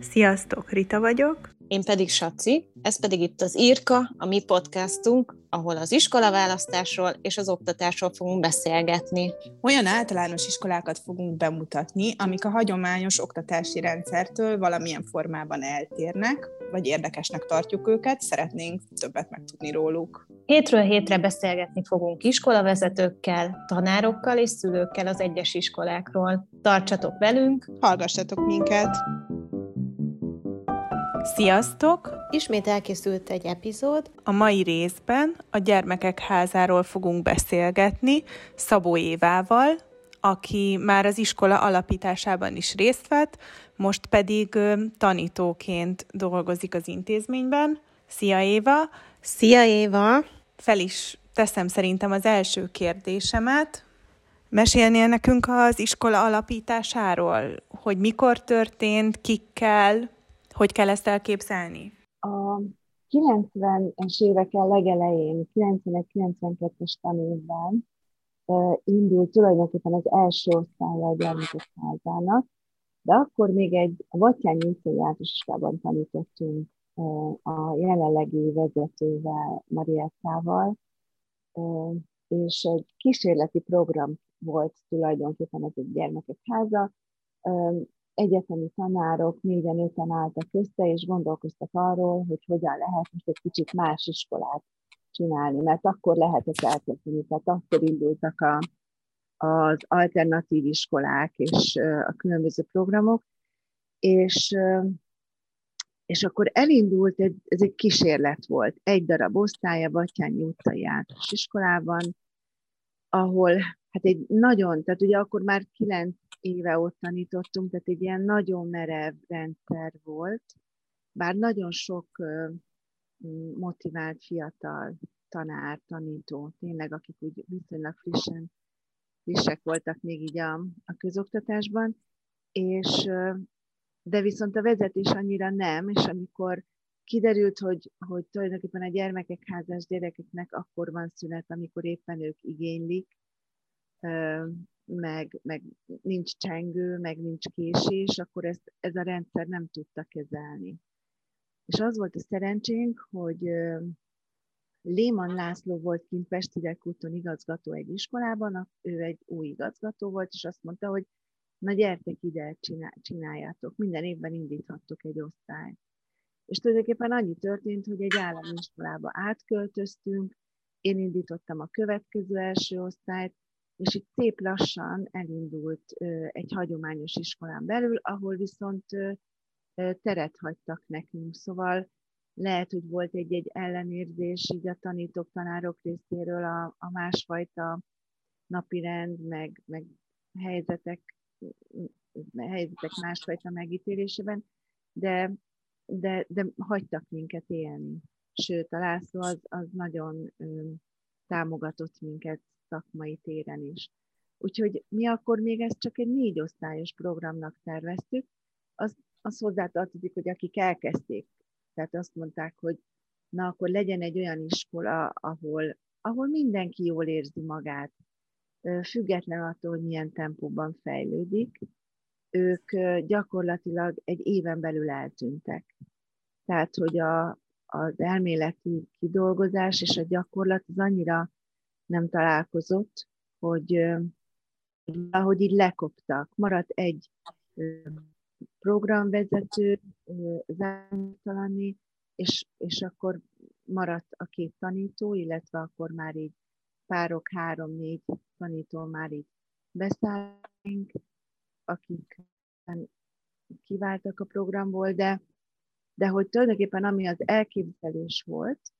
Sziasztok, Rita vagyok. Én pedig Saci, ez pedig itt az Írka, a mi podcastunk, ahol az iskolaválasztásról és az oktatásról fogunk beszélgetni. Olyan általános iskolákat fogunk bemutatni, amik a hagyományos oktatási rendszertől valamilyen formában eltérnek, vagy érdekesnek tartjuk őket, szeretnénk többet megtudni róluk. Hétről hétre beszélgetni fogunk iskolavezetőkkel, tanárokkal és szülőkkel az egyes iskolákról. Tartsatok velünk! Hallgassatok minket! Sziasztok! Ismét elkészült egy epizód. A mai részben a gyermekek házáról fogunk beszélgetni Szabó Évával, aki már az iskola alapításában is részt vett, most pedig tanítóként dolgozik az intézményben. Szia Éva! Szia Éva! Fel is teszem szerintem az első kérdésemet. Mesélnél nekünk az iskola alapításáról, hogy mikor történt, kikkel, hogy kell ezt elképzelni? A 90-es évek legelején, 91-92-es tanévben indult tulajdonképpen az első osztálya a gyermekek házának, de akkor még egy a Vattyányi utcai általánosiskolában tanítottunk a jelenlegi vezetővel, Mariettával, és egy kísérleti program volt tulajdonképpen ez egy gyermekek háza, egyetemi tanárok négyen öten álltak össze, és gondolkoztak arról, hogy hogyan lehet most egy kicsit más iskolát csinálni, mert akkor lehetett elkezdeni, tehát akkor indultak a, az alternatív iskolák és a különböző programok, és, és akkor elindult, egy, ez egy kísérlet volt, egy darab osztálya Batyányi utcai iskolában, ahol hát egy nagyon, tehát ugye akkor már kilenc éve ott tanítottunk, tehát egy ilyen nagyon merev rendszer volt, bár nagyon sok motivált fiatal tanár, tanító, tényleg, akik úgy viszonylag frissen, frissek voltak még így a, a közoktatásban, és de viszont a vezetés annyira nem, és amikor kiderült, hogy, hogy tulajdonképpen a gyermekek házás gyerekeknek akkor van szünet, amikor éppen ők igénylik, meg, meg nincs csengő, meg nincs késés, akkor ezt, ez a rendszer nem tudta kezelni. És az volt a szerencsénk, hogy Léman László volt kint Pesti úton igazgató egy iskolában, ő egy új igazgató volt, és azt mondta, hogy na gyertek ide, csináljátok, minden évben indíthattok egy osztályt. És tulajdonképpen annyi történt, hogy egy állami iskolába átköltöztünk, én indítottam a következő első osztályt, és itt szép lassan elindult egy hagyományos iskolán belül, ahol viszont teret hagytak nekünk, szóval lehet, hogy volt egy-egy ellenérzés így a tanítók, tanárok részéről a, a másfajta napirend, meg, meg helyzetek, helyzetek másfajta megítélésében, de, de, de hagytak minket élni. Sőt, a László az, az nagyon támogatott minket szakmai téren is. Úgyhogy mi akkor még ezt csak egy négy osztályos programnak terveztük, az, az hozzátartozik, hogy akik elkezdték, tehát azt mondták, hogy na akkor legyen egy olyan iskola, ahol, ahol mindenki jól érzi magát, független attól, hogy milyen tempóban fejlődik, ők gyakorlatilag egy éven belül eltűntek. Tehát, hogy a, az elméleti kidolgozás és a gyakorlat az annyira nem találkozott, hogy ahogy így lekoptak. Maradt egy programvezető, zártalani, és, és akkor maradt a két tanító, illetve akkor már így párok, három-négy tanító már így beszállunk, akik kiváltak a programból, de, de hogy tulajdonképpen ami az elképzelés volt,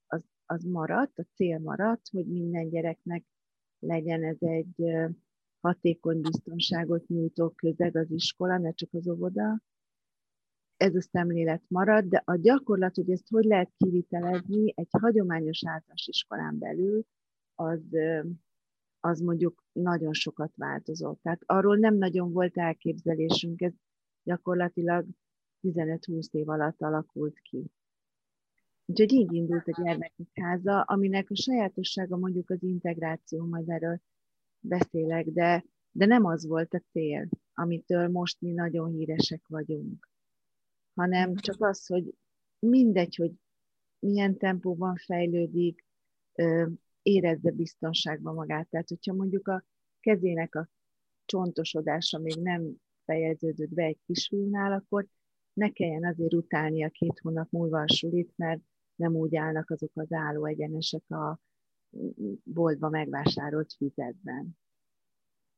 az maradt, a cél maradt, hogy minden gyereknek legyen ez egy hatékony biztonságot nyújtó közeg az iskola, ne csak az óvoda. Ez a szemlélet marad, de a gyakorlat, hogy ezt hogy lehet kivitelezni egy hagyományos általános iskolán belül, az, az mondjuk nagyon sokat változott. Tehát arról nem nagyon volt elképzelésünk, ez gyakorlatilag 15-20 év alatt alakult ki. Úgyhogy így indult a gyermekek háza, aminek a sajátossága mondjuk az integráció, majd erről beszélek, de, de nem az volt a cél, amitől most mi nagyon híresek vagyunk, hanem csak az, hogy mindegy, hogy milyen tempóban fejlődik, érezze biztonságban magát. Tehát, hogyha mondjuk a kezének a csontosodása még nem fejeződött be egy kisfiúnál, akkor ne kelljen azért utálni a két hónap múlva a sulit, mert nem úgy állnak azok az álló egyenesek a boltba megvásárolt füzetben.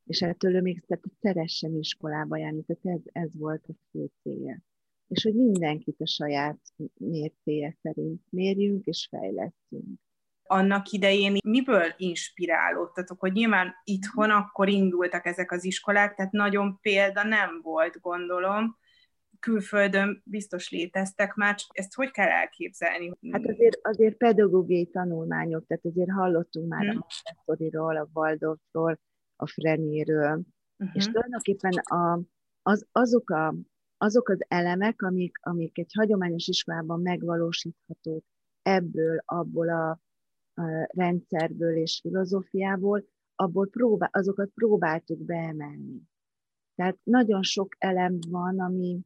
És ettől ő még tehát szeressen iskolába járni, tehát ez, ez volt a fő célja. És hogy mindenkit a saját mércéje szerint mérjünk és fejlesztünk annak idején miből inspirálódtatok, hogy nyilván itthon akkor indultak ezek az iskolák, tehát nagyon példa nem volt, gondolom, külföldön biztos léteztek már, csak ezt hogy kell elképzelni? Hát azért, azért pedagógiai tanulmányok, tehát azért hallottunk már hmm. a Montessori-ról, a Waldorfról, a Frenéről, uh-huh. és tulajdonképpen a, az, azok, a, azok az elemek, amik, amik egy hagyományos iskolában megvalósíthatók ebből, abból a, a rendszerből és filozófiából, abból próbál, azokat próbáltuk beemelni. Tehát nagyon sok elem van, ami,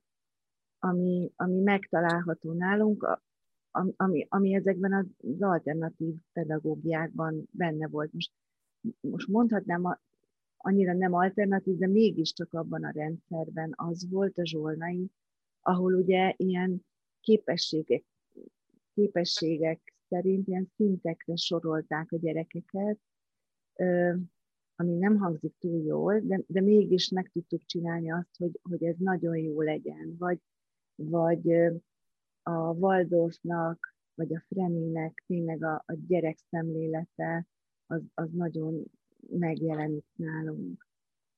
ami, ami megtalálható nálunk, ami, ami ezekben az alternatív pedagógiákban benne volt. Most, most mondhatnám, annyira nem alternatív, de mégiscsak abban a rendszerben az volt a zsolnai, ahol ugye ilyen képességek, képességek szerint ilyen szintekre sorolták a gyerekeket, ami nem hangzik túl jól, de, de mégis meg tudtuk csinálni azt, hogy, hogy ez nagyon jó legyen. Vagy, vagy a Waldorfnak, vagy a Freminek tényleg a, a gyerek szemlélete az, az nagyon megjelenik nálunk.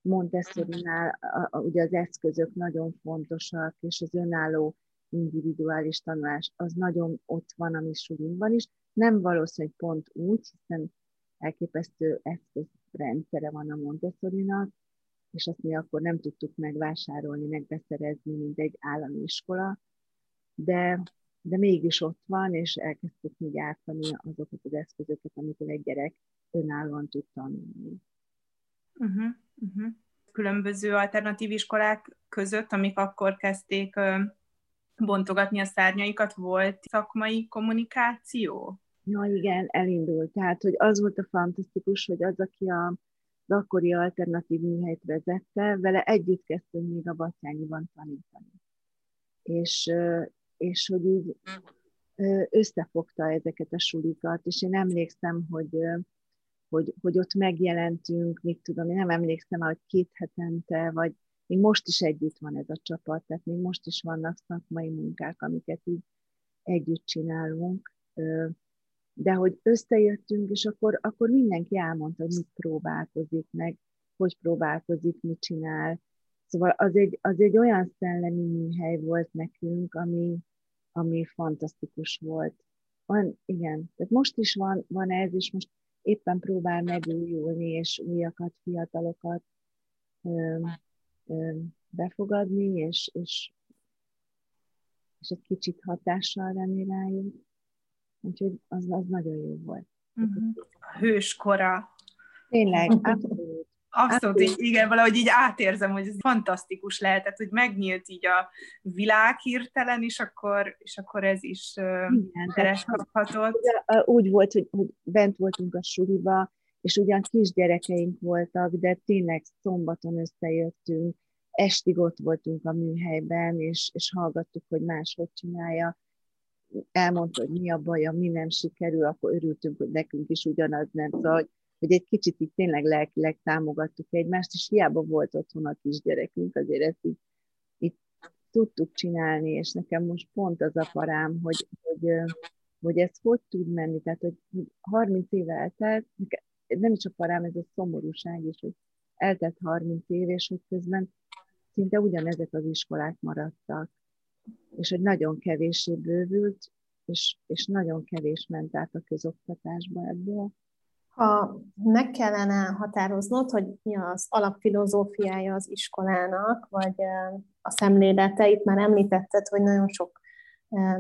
Montessori-nál ugye az eszközök nagyon fontosak, és az önálló individuális tanulás az nagyon ott van a mi sulinkban is. Nem valószínű, hogy pont úgy, hiszen elképesztő eszközrendszere van a Montessori-nak, és azt mi akkor nem tudtuk megvásárolni, megbeszerezni, mint egy állami iskola, de, de mégis ott van, és elkezdtük mi gyártani azokat az eszközöket, amikor egy gyerek önállóan tud tanulni. Uh-huh, uh-huh. Különböző alternatív iskolák között, amik akkor kezdték bontogatni a szárnyaikat, volt szakmai kommunikáció? Ja, igen, elindult. Tehát, hogy az volt a fantasztikus, hogy az, aki a, az akkori alternatív műhelyt vezette, vele együtt kezdtünk még a Batyányiban tanítani. És, és hogy így összefogta ezeket a sulikat, és én emlékszem, hogy, hogy, hogy ott megjelentünk, mit tudom, én nem emlékszem, hogy két hetente, vagy még most is együtt van ez a csapat, tehát még most is vannak szakmai munkák, amiket így együtt csinálunk, de hogy összejöttünk, és akkor, akkor mindenki elmondta, hogy mit próbálkozik meg, hogy próbálkozik, mit csinál. Szóval az egy, az egy olyan szellemi műhely volt nekünk, ami, ami fantasztikus volt. Van, igen, tehát most is van, van ez, és most éppen próbál megújulni, és újakat, fiatalokat befogadni, és, és, és egy kicsit hatással lenni rájuk. Úgyhogy az, az nagyon jó volt. Uh-huh. A hőskora. Tényleg, abszolút. Abszolút, így, igen, valahogy így átérzem, hogy ez fantasztikus lehetett, hogy megnyílt így a világ hirtelen, és akkor, és akkor ez is teres kaphatott. Úgy volt, hogy, hogy bent voltunk a suliba, és ugyan kisgyerekeink voltak, de tényleg szombaton összejöttünk, estig ott voltunk a műhelyben, és, és hallgattuk, hogy más hogy csinálja. Elmondta, hogy mi a baja, mi nem sikerül, akkor örültünk, hogy nekünk is ugyanaz nem. Szóval, hogy, egy kicsit itt tényleg lelkileg támogattuk egymást, és hiába volt otthon a kisgyerekünk, azért ezt így, itt tudtuk csinálni, és nekem most pont az a parám, hogy, hogy, hogy ez hogy tud menni, tehát hogy 30 éve eltelt, nem is a parám, ez a szomorúság is, hogy eltelt 30 év, és hogy közben szinte ugyanezek az iskolák maradtak, és hogy nagyon kevésé bővült, és, és nagyon kevés ment át a közoktatásba ebből. Ha meg kellene határoznod, hogy mi az alapfilozófiája az iskolának, vagy a szemlélete, itt már említetted, hogy nagyon sok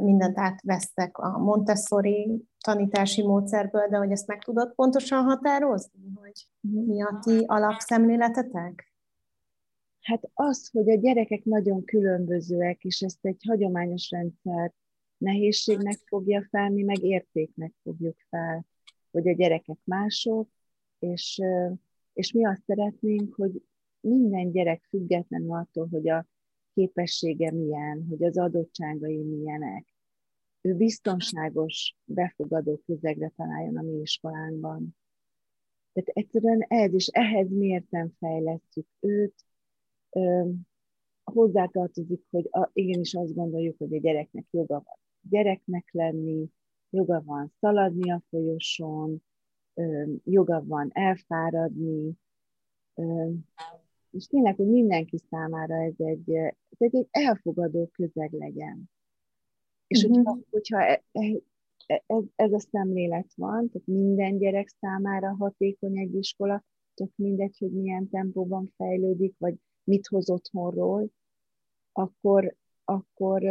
mindent átvesztek a Montessori tanítási módszerből, de hogy ezt meg tudod pontosan határozni, hogy mi a ti alapszemléletetek? Hát az, hogy a gyerekek nagyon különbözőek, és ezt egy hagyományos rendszer nehézségnek fogja fel, mi meg értéknek fogjuk fel, hogy a gyerekek mások, és, és mi azt szeretnénk, hogy minden gyerek függetlenül attól, hogy a képessége milyen, hogy az adottságai milyenek, ő biztonságos, befogadó közegre találjon a mi iskolánkban. Tehát egyszerűen ez, és ehhez mérten fejlesztjük őt. Hozzátartozik, hogy a, igenis azt gondoljuk, hogy a gyereknek joga van gyereknek lenni, joga van szaladni a folyosón, joga van elfáradni, és tényleg, hogy mindenki számára ez egy, ez egy elfogadó közeg legyen. És uh-huh. hogyha, hogyha e, e, e, ez, ez a szemlélet van, tehát minden gyerek számára hatékony egy iskola, tök mindegy, hogy milyen tempóban fejlődik, vagy mit hoz otthonról, akkor, akkor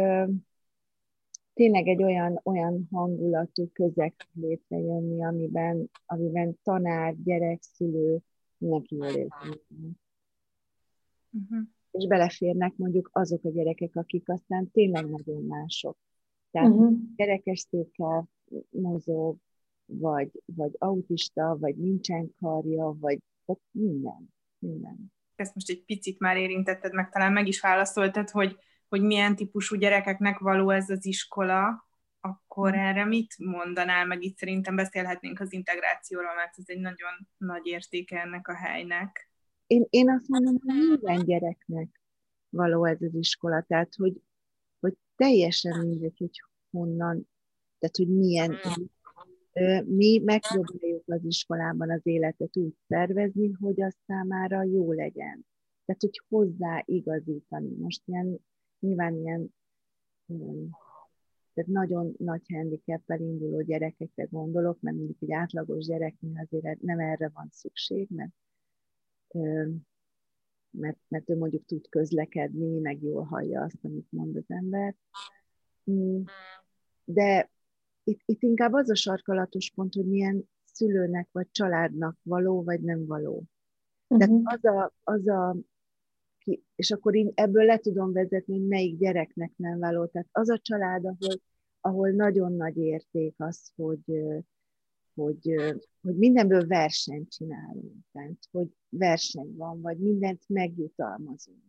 tényleg egy olyan, olyan hangulatú közeg létrejönni, amiben, amiben tanár, gyerek, szülő, mindenki jól. Uh-huh. És beleférnek mondjuk azok a gyerekek, akik aztán tényleg nagyon mások. Tehát uh-huh. gyerekestékkel mozog, vagy, vagy autista, vagy nincsen karja, vagy, vagy minden. minden. Ezt most egy picit már érintetted, meg talán meg is válaszoltad, hogy hogy milyen típusú gyerekeknek való ez az iskola, akkor mm. erre mit mondanál, meg itt szerintem beszélhetnénk az integrációról, mert ez egy nagyon nagy értéke ennek a helynek. Én, én azt mondom, hogy minden gyereknek való ez az iskola, tehát hogy, hogy teljesen mindegy, hogy honnan, tehát hogy milyen. Mi megpróbáljuk az iskolában az életet úgy szervezni, hogy az számára jó legyen. Tehát, hogy hozzá igazítani. Most ilyen nyilván ilyen tehát nagyon nagy handicappel induló gyerekekre gondolok, mert mondjuk egy átlagos gyereknél azért nem erre van szükség, mert, mert, mert ő mondjuk tud közlekedni, meg jól hallja azt, amit mond az ember. Mm. De itt, itt inkább az a sarkalatos pont, hogy milyen szülőnek vagy családnak való, vagy nem való. Tehát uh-huh. az a, az a ki, és akkor én ebből le tudom vezetni, hogy melyik gyereknek nem való. Tehát az a család, ahol, ahol nagyon nagy érték az, hogy, hogy, hogy mindenből versenyt csinálunk, tehát hogy verseny van, vagy mindent megjutalmazunk.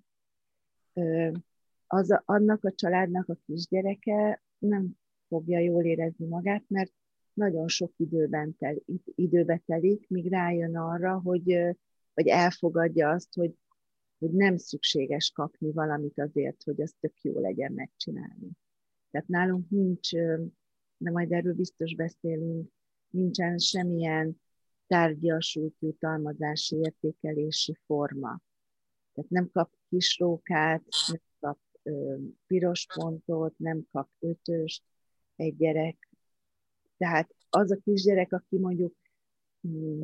Az a, annak a családnak a kisgyereke nem fogja jól érezni magát, mert nagyon sok időben tel, időbe telik, míg rájön arra, hogy, hogy elfogadja azt, hogy hogy nem szükséges kapni valamit azért, hogy az tök jó legyen megcsinálni. Tehát nálunk nincs, de majd erről biztos beszélünk, nincsen semmilyen tárgyasult jutalmazási értékelési forma. Tehát nem kap kisrókát, nem kap ö, piros pontot, nem kap ötöst egy gyerek. Tehát az a kisgyerek, aki mondjuk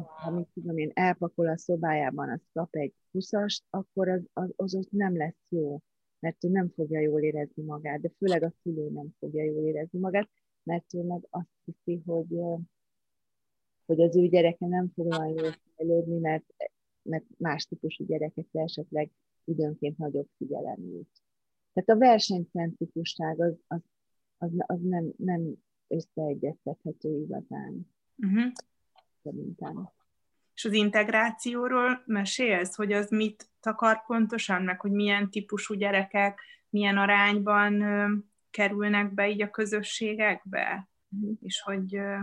ha mit tudom én, elpakol a szobájában, az kap egy huszast, akkor az, az, az ott nem lesz jó, mert ő nem fogja jól érezni magát, de főleg a szülő nem fogja jól érezni magát, mert ő meg azt hiszi, hogy, hogy az ő gyereke nem fog olyan jól fejlődni, mert, mert más típusú gyerekekre esetleg időnként nagyobb figyelem jut. Tehát a versenycentrikusság az, az, az, az nem, nem összeegyeztethető igazán. Uh-huh szerintem. És az integrációról mesélsz, hogy az mit takar pontosan, meg hogy milyen típusú gyerekek, milyen arányban ö, kerülnek be így a közösségekbe, uh-huh. és hogy... Ö,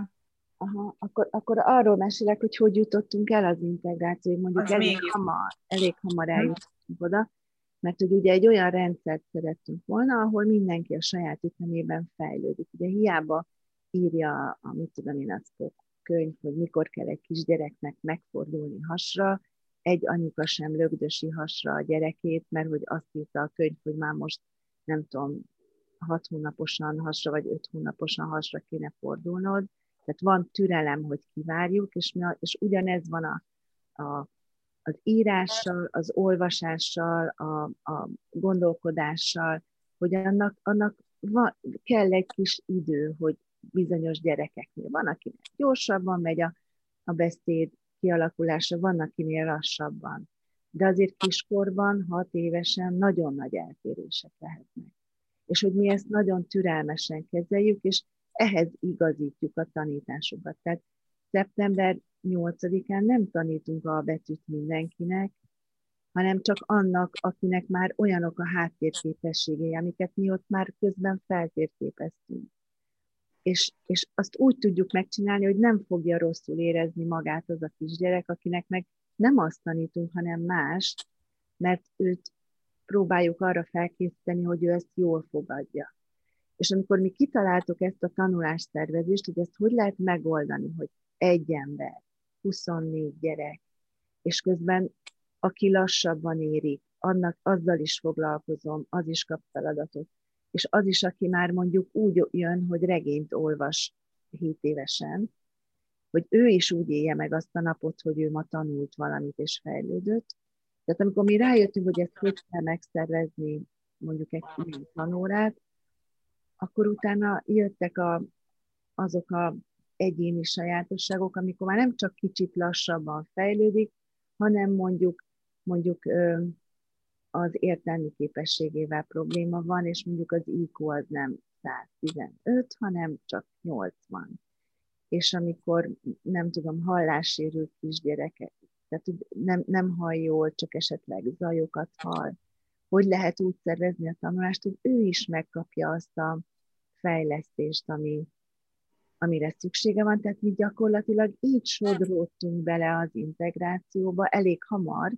Aha, akkor, akkor arról mesélek, hogy hogy jutottunk el az integrációig, mondjuk elég hamar, elég hamar mhm. eljutottunk oda, mert hogy ugye egy olyan rendszert szerettünk volna, ahol mindenki a saját ütemében fejlődik. Ugye hiába írja, amit tudom én, azt könyv, hogy mikor kell egy kisgyereknek megfordulni hasra, egy anyuka sem lögdösi hasra a gyerekét, mert hogy azt írta a könyv, hogy már most nem tudom, hat hónaposan hasra, vagy öt hónaposan hasra kéne fordulnod. Tehát van türelem, hogy kivárjuk, és, mi a, és ugyanez van a, a, az írással, az olvasással, a, a gondolkodással, hogy annak, annak van, kell egy kis idő, hogy bizonyos gyerekeknél. Van, akinek gyorsabban megy a, a beszéd kialakulása, van, akinél lassabban. de azért kiskorban, hat évesen nagyon nagy eltérések lehetnek. És hogy mi ezt nagyon türelmesen kezeljük, és ehhez igazítjuk a tanításokat. Tehát szeptember 8-án nem tanítunk a betűt mindenkinek, hanem csak annak, akinek már olyanok a háttérképességei, amiket mi ott már közben feltérképeztünk. És, és azt úgy tudjuk megcsinálni, hogy nem fogja rosszul érezni magát az a kisgyerek, akinek meg nem azt tanítunk, hanem mást, mert őt próbáljuk arra felkészíteni, hogy ő ezt jól fogadja. És amikor mi kitaláltuk ezt a tanulásszervezést, hogy ezt hogy lehet megoldani, hogy egy ember, 24 gyerek, és közben aki lassabban éri, annak azzal is foglalkozom, az is kap feladatot. És az is, aki már mondjuk úgy jön, hogy regényt olvas 7 évesen, hogy ő is úgy élje meg azt a napot, hogy ő ma tanult valamit és fejlődött. Tehát amikor mi rájöttünk, hogy ezt hogy kell megszervezni, mondjuk egy tanórát, akkor utána jöttek a, azok a egyéni sajátosságok, amikor már nem csak kicsit lassabban fejlődik, hanem mondjuk mondjuk az értelmi képességével probléma van, és mondjuk az IQ az nem 115, hanem csak 80. És amikor, nem tudom, hallássérült kisgyerekek, tehát nem, nem hall jól, csak esetleg zajokat hall, hogy lehet úgy szervezni a tanulást, hogy ő is megkapja azt a fejlesztést, ami, amire szüksége van. Tehát mi gyakorlatilag így sodródtunk bele az integrációba elég hamar,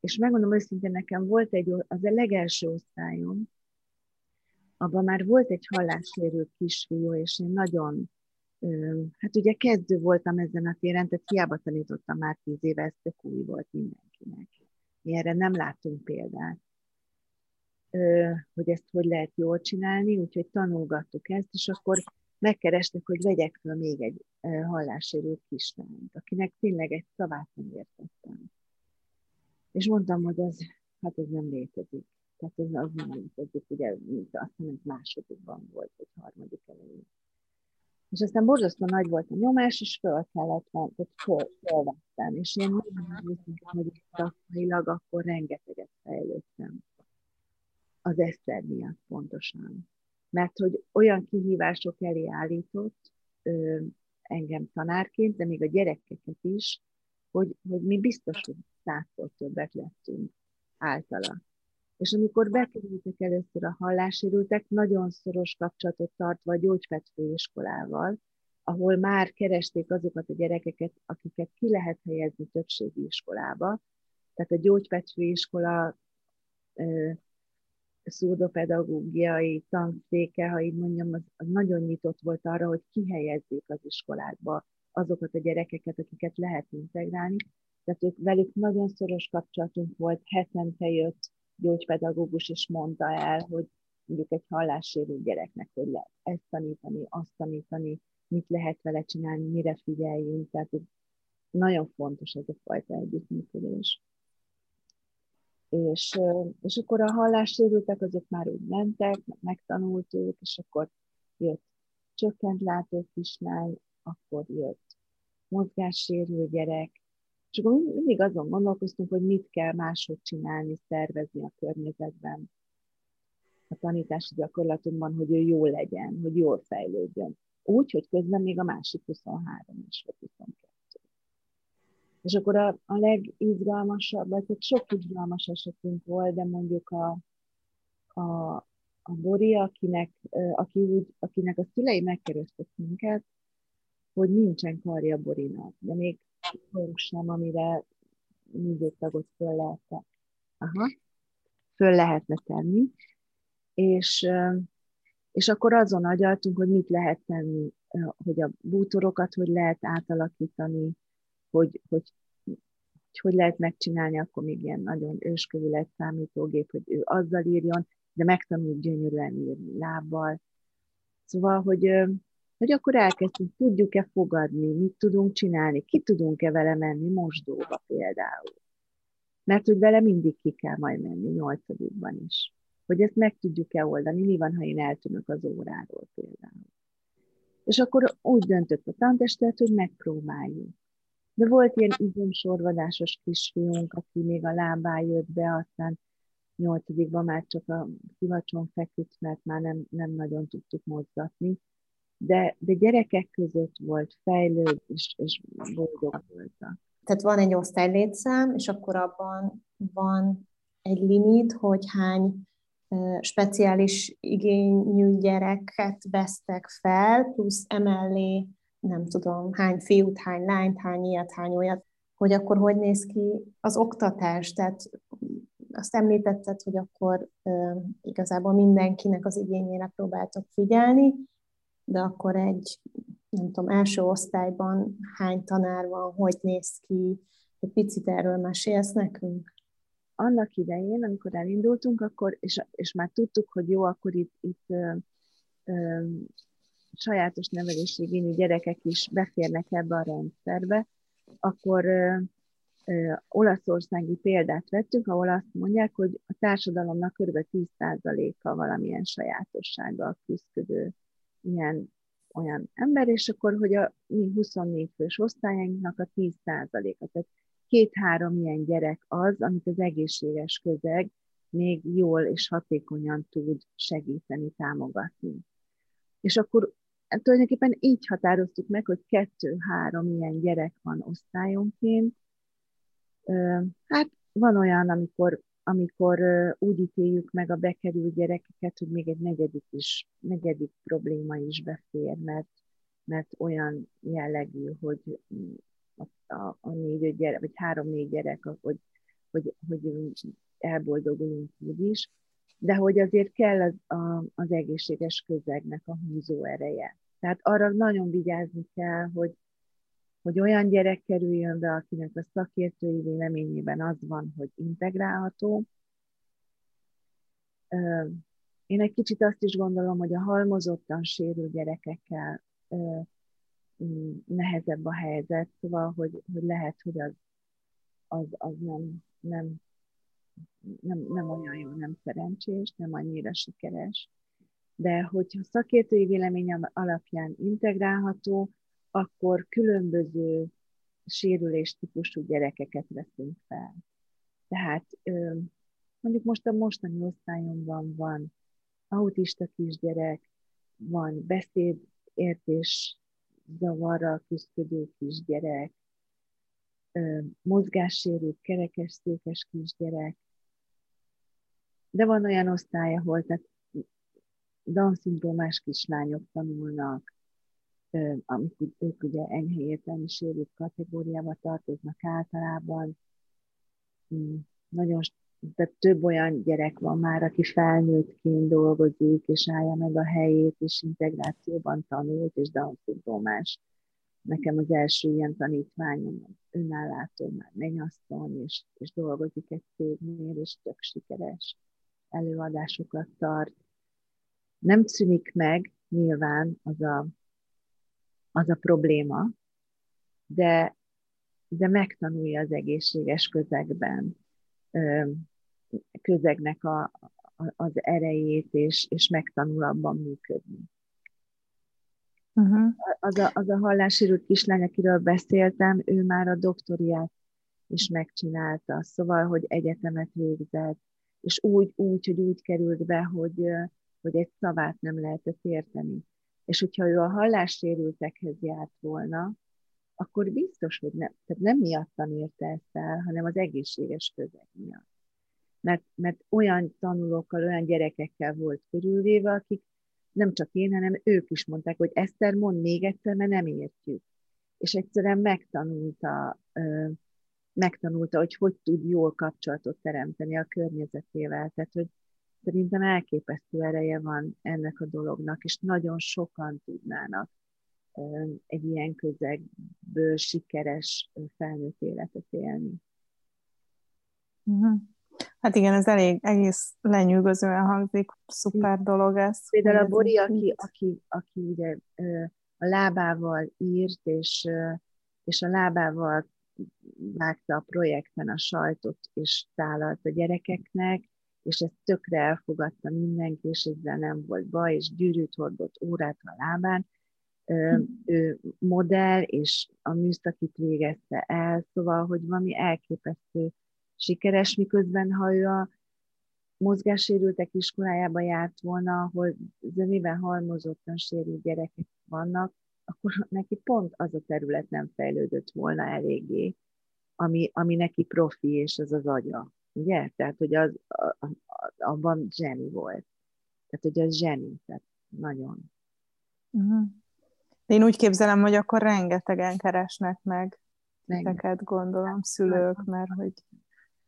és megmondom őszintén, nekem volt egy, az a legelső osztályom, abban már volt egy hallássérült kisfiú, és én nagyon, hát ugye kezdő voltam ezen a téren, tehát hiába tanítottam már tíz éve, ez tök új volt mindenkinek. Mi erre nem láttunk példát, hogy ezt hogy lehet jól csinálni, úgyhogy tanulgattuk ezt, és akkor megkerestek, hogy vegyek fel még egy hallássérült kislányt, akinek tényleg egy szavát nem értettem. És mondtam, hogy az, hát ez nem létezik. Tehát ez az nem létezik, ugye, mint azt hiszem, másodikban volt, vagy harmadik elején. És aztán borzasztó nagy volt a nyomás, és föl kellett venni, tehát föl, fölvettem. És én nagyon őszintén, hogy szakmailag akkor rengeteget fejlődtem. Az Eszter miatt pontosan. Mert hogy olyan kihívások elé állított ö, engem tanárként, de még a gyerekeket is, hogy, hogy mi biztos, hogy százszor többet lettünk általa. És amikor bekerültek először a hallássérültek, nagyon szoros kapcsolatot tartva a gyógyfetfőiskolával, ahol már keresték azokat a gyerekeket, akiket ki lehet helyezni többségi iskolába. Tehát a gyógyfetfőiskola szurdopedagógiai tanszéke, ha így mondjam, az, az nagyon nyitott volt arra, hogy kihelyezzék az iskolákba azokat a gyerekeket, akiket lehet integrálni, tehát ők velük nagyon szoros kapcsolatunk volt, hetente jött gyógypedagógus, és mondta el, hogy mondjuk egy hallássérült gyereknek, hogy lehet ezt tanítani, azt tanítani, mit lehet vele csinálni, mire figyeljünk, tehát nagyon fontos ez a fajta együttműködés. És, és akkor a hallássérültek azok már úgy mentek, megtanultuk, és akkor jött csökkent látó kislány, akkor jött mozgássérült gyerek, és akkor mindig azon gondolkoztunk, hogy mit kell máshogy csinálni, szervezni a környezetben, a tanítási gyakorlatunkban, hogy ő jó legyen, hogy jól fejlődjön. Úgy, hogy közben még a másik 23 is, vagy 22. És akkor a, a legizgalmasabb, vagy egy sok izgalmas esetünk volt, de mondjuk a, a, a Bori, akinek, aki úgy, akinek a szülei megkerestek minket, hogy nincsen karja Borinak, de még sem, amire tagot föl lehetne, aha, föl lehetne tenni, és, és akkor azon agyaltunk, hogy mit lehet tenni, hogy a bútorokat hogy lehet átalakítani, hogy, hogy, hogy, hogy lehet megcsinálni, akkor még ilyen nagyon őskövület számítógép, hogy ő azzal írjon, de megtanult gyönyörűen írni lábbal. Szóval, hogy, hogy akkor elkezdtünk, tudjuk-e fogadni, mit tudunk csinálni, ki tudunk-e vele menni mosdóba például. Mert hogy vele mindig ki kell majd menni, nyolcadikban is. Hogy ezt meg tudjuk-e oldani, mi van, ha én eltűnök az óráról például. És akkor úgy döntött a tantestet, hogy megpróbáljuk. De volt ilyen izomsorvadásos kisfiunk, aki még a lábá jött be, aztán nyolcadikban már csak a szivacson feküdt, mert már nem, nem nagyon tudtuk mozgatni. De, de gyerekek között volt fejlőd, és, és boldog voltak. Tehát van egy osztálylétszám, és akkor abban van egy limit, hogy hány speciális igényű gyereket vesztek fel, plusz emellé nem tudom, hány fiút, hány lányt, hány ilyet, hány olyat, hogy akkor hogy néz ki az oktatás. Tehát azt említetted, hogy akkor uh, igazából mindenkinek az igényére próbáltok figyelni, de akkor egy, nem tudom, első osztályban hány tanár van, hogy néz ki, egy picit erről mesélsz nekünk? Annak idején, amikor elindultunk, akkor, és, és már tudtuk, hogy jó, akkor itt, itt ö, ö, sajátos nevelésigényű gyerekek is beférnek ebbe a rendszerbe, akkor ö, ö, olaszországi példát vettünk, ahol azt mondják, hogy a társadalomnak kb. 10%-a valamilyen sajátossággal küzdködő ilyen olyan ember, és akkor, hogy a mi 24 fős osztályainknak a 10%-a, tehát két-három ilyen gyerek az, amit az egészséges közeg még jól és hatékonyan tud segíteni, támogatni. És akkor tulajdonképpen így határoztuk meg, hogy kettő-három ilyen gyerek van osztályonként. Hát van olyan, amikor, amikor úgy ítéljük meg a bekerült gyerekeket, hogy még egy negyedik, is, negyedik probléma is befér, mert, mert olyan jellegű, hogy a, a, a négy gyerek, vagy három-négy gyerek, hogy, hogy, hogy elboldogulunk úgy is, de hogy azért kell az, a, az egészséges közegnek a húzó ereje. Tehát arra nagyon vigyázni kell, hogy, hogy olyan gyerek kerüljön be, akinek a szakértői véleményében az van, hogy integrálható. Én egy kicsit azt is gondolom, hogy a halmozottan sérül gyerekekkel nehezebb a helyzet, szóval, hogy, hogy lehet, hogy az, az, az nem, nem, nem, nem olyan jó, nem szerencsés, nem annyira sikeres de hogyha szakértői véleményem alapján integrálható, akkor különböző sérüléstípusú gyerekeket veszünk fel. Tehát mondjuk most a mostani osztályomban van autista kisgyerek, van beszédértés zavarra küzdő kisgyerek, mozgássérült kerekesszékes kisgyerek, de van olyan osztály, ahol tehát Down-szindrómás kislányok tanulnak, amik ők ugye enyhe értelmi sérült kategóriába tartoznak általában. Mm, nagyon de több olyan gyerek van már, aki felnőttként dolgozik, és állja meg a helyét, és integrációban tanult, és Down-szindrómás. Nekem az első ilyen tanítványom önállátó már mennyasszony, és, és dolgozik egy cégnél, és tök sikeres előadásokat tart nem szűnik meg nyilván az a, az a probléma, de, de megtanulja az egészséges közegben, közegnek a, az erejét, és, és megtanul abban működni. Uh-huh. Az, a, az a hallássérült kislány, akiről beszéltem, ő már a doktoriát is megcsinálta, szóval, hogy egyetemet végzett, és úgy, úgy, hogy úgy került be, hogy, hogy egy szavát nem lehetett érteni. És hogyha ő a hallássérültekhez járt volna, akkor biztos, hogy nem, tehát nem miattam érte ezt el, hanem az egészséges közeg miatt. Mert, mert olyan tanulókkal, olyan gyerekekkel volt körülvéve, akik nem csak én, hanem ők is mondták, hogy Eszter, mond még egyszer, mert nem értjük. És egyszerűen megtanulta, megtanulta, hogy hogy tud jól kapcsolatot teremteni a környezetével. Tehát, hogy Szerintem elképesztő ereje van ennek a dolognak, és nagyon sokan tudnának egy ilyen közegből sikeres felnőtt életet élni. Uh-huh. Hát igen, ez elég egész lenyűgözően hangzik, szuper dolog ez. Például a Bori, aki, aki, aki ugye a lábával írt, és, és a lábával vágta a projekten a sajtot, és tálalt a gyerekeknek, és ezt tökre elfogadta mindenki, és ezzel nem volt baj, és gyűrűt hordott órát a lábán, ő modell, és a műszakit végezte el, szóval, hogy valami elképesztő sikeres, miközben ha ő a mozgássérültek iskolájába járt volna, ahol zömiben halmozottan sérült gyerekek vannak, akkor neki pont az a terület nem fejlődött volna eléggé, ami, ami neki profi, és az az agya. Ugye? Tehát, hogy az, a, a, abban zseni volt. Tehát, hogy az zseni, tehát nagyon. Uh-huh. Én úgy képzelem, hogy akkor rengetegen keresnek meg titeket, gondolom, szülők, mert hogy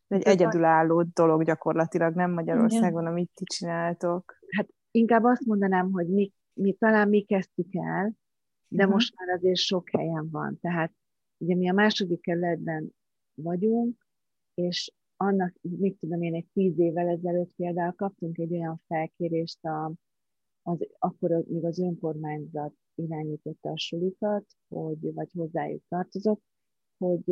egy egyedülálló dolog gyakorlatilag, nem Magyarországon, amit ti csináltok. Hát inkább azt mondanám, hogy mi, mi talán mi kezdtük el, de uh-huh. most már azért sok helyen van. Tehát ugye mi a második kerületben vagyunk, és annak, mit tudom én, egy tíz évvel ezelőtt például kaptunk egy olyan felkérést, a, az, akkor még az önkormányzat irányította a sulikat, hogy, vagy hozzájuk tartozott, hogy,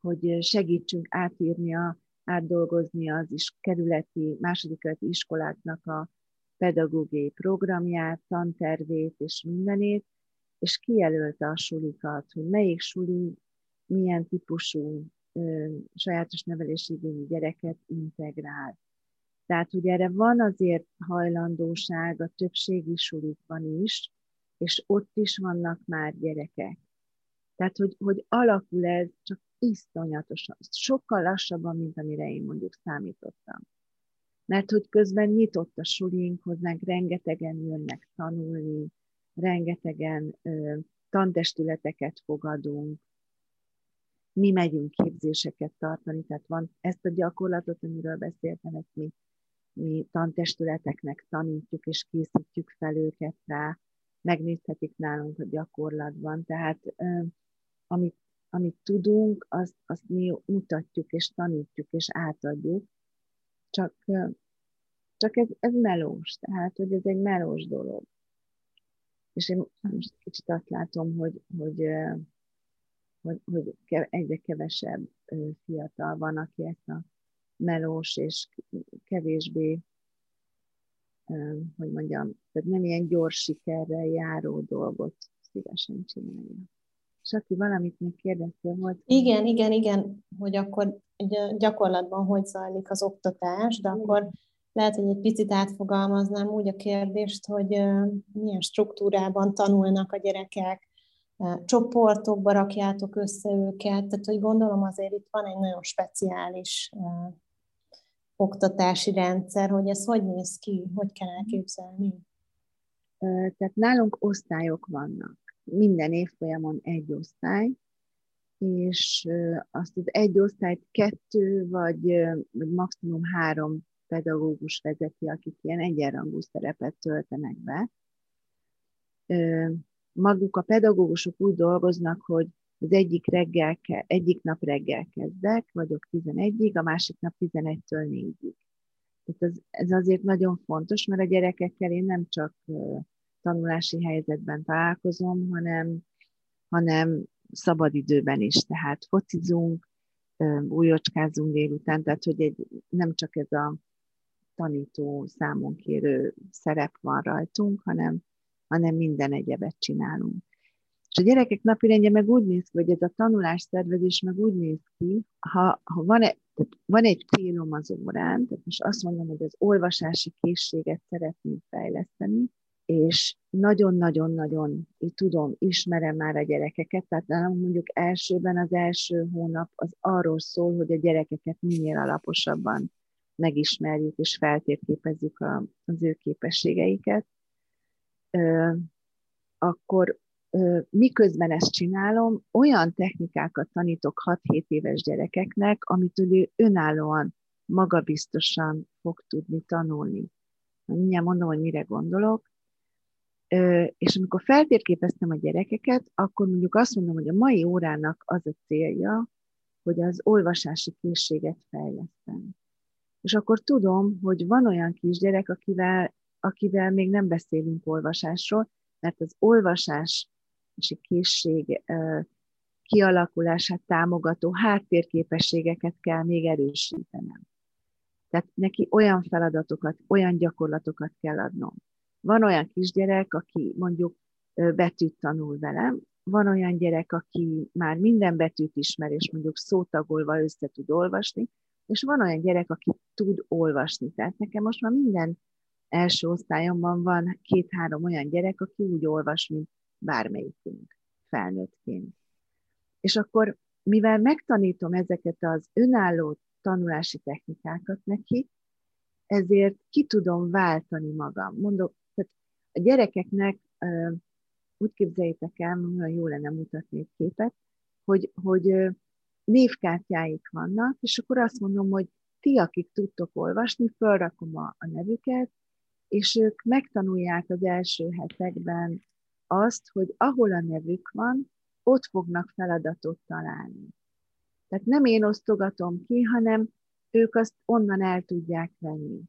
hogy segítsünk átírni, a, átdolgozni az is kerületi, második kerületi iskoláknak a pedagógiai programját, tantervét és mindenét, és kijelölte a sulikat, hogy melyik suli milyen típusú sajátos nevelési igényű gyereket integrál. Tehát ugye erre van azért hajlandóság a többségi sulikban is, és ott is vannak már gyerekek. Tehát, hogy, hogy alakul ez csak iszonyatosan, sokkal lassabban, mint amire én mondjuk számítottam. Mert hogy közben nyitott a sulink, hozzánk rengetegen jönnek tanulni, rengetegen ö, tantestületeket fogadunk, mi megyünk képzéseket tartani, tehát van ezt a gyakorlatot, amiről beszéltem, ezt mi, mi tantestületeknek tanítjuk és készítjük fel őket rá, megnézhetik nálunk a gyakorlatban, tehát amit, amit tudunk, azt, azt mi mutatjuk és tanítjuk és átadjuk, csak, csak ez, ez melós, tehát hogy ez egy melós dolog. És én most kicsit azt látom, hogy, hogy hogy, hogy egyre kevesebb fiatal van, aki ezt a melós és kevésbé, hogy mondjam, tehát nem ilyen gyors sikerrel járó dolgot szívesen csinálja. És aki valamit még kérdeztél volt? Igen, igen, igen, hogy akkor gyakorlatban hogy zajlik az oktatás, de akkor lehet, hogy egy picit átfogalmaznám úgy a kérdést, hogy milyen struktúrában tanulnak a gyerekek, csoportokba rakjátok össze őket, tehát hogy gondolom azért itt van egy nagyon speciális oktatási rendszer, hogy ez hogy néz ki, hogy kell elképzelni? Tehát nálunk osztályok vannak. Minden évfolyamon egy osztály, és azt az egy osztályt kettő, vagy, vagy maximum három pedagógus vezeti, akik ilyen egyenrangú szerepet töltenek be maguk a pedagógusok úgy dolgoznak, hogy az egyik, reggel, egyik nap reggel kezdek, vagyok 11-ig, a másik nap 11-től 4-ig. Tehát ez, ez azért nagyon fontos, mert a gyerekekkel én nem csak tanulási helyzetben találkozom, hanem, hanem szabadidőben is. Tehát focizunk, újocskázunk délután, tehát hogy egy, nem csak ez a tanító számon kérő szerep van rajtunk, hanem hanem minden egyebet csinálunk. És a gyerekek napirendje meg úgy néz ki, vagy ez a tanulás szervezés meg úgy néz ki, ha, ha van, egy, tehát van egy célom az órán, tehát most azt mondom, hogy az olvasási készséget szeretném fejleszteni, és nagyon-nagyon-nagyon tudom, ismerem már a gyerekeket, tehát mondjuk elsőben az első hónap az arról szól, hogy a gyerekeket minél alaposabban megismerjük és feltérképezzük a, az ő képességeiket, akkor miközben ezt csinálom, olyan technikákat tanítok 6-7 éves gyerekeknek, amit ő önállóan, magabiztosan fog tudni tanulni. Mindjárt mondom, hogy mire gondolok. És amikor feltérképeztem a gyerekeket, akkor mondjuk azt mondom, hogy a mai órának az a célja, hogy az olvasási készséget fejlesztem. És akkor tudom, hogy van olyan kisgyerek, akivel akivel még nem beszélünk olvasásról, mert az olvasási készség kialakulását támogató háttérképességeket kell még erősítenem. Tehát neki olyan feladatokat, olyan gyakorlatokat kell adnom. Van olyan kisgyerek, aki mondjuk betűt tanul velem. Van olyan gyerek, aki már minden betűt ismer, és mondjuk szótagolva össze tud olvasni, és van olyan gyerek, aki tud olvasni. Tehát nekem most már minden első osztályomban van két-három olyan gyerek, aki úgy olvas, mint bármelyikünk felnőttként. És akkor, mivel megtanítom ezeket az önálló tanulási technikákat neki, ezért ki tudom váltani magam. Mondok, tehát a gyerekeknek úgy képzeljétek el, nagyon jó lenne mutatni egy képet, hogy, hogy névkártyáik vannak, és akkor azt mondom, hogy ti, akik tudtok olvasni, felrakom a, a nevüket, és ők megtanulják az első hetekben azt, hogy ahol a nevük van, ott fognak feladatot találni. Tehát nem én osztogatom ki, hanem ők azt onnan el tudják venni.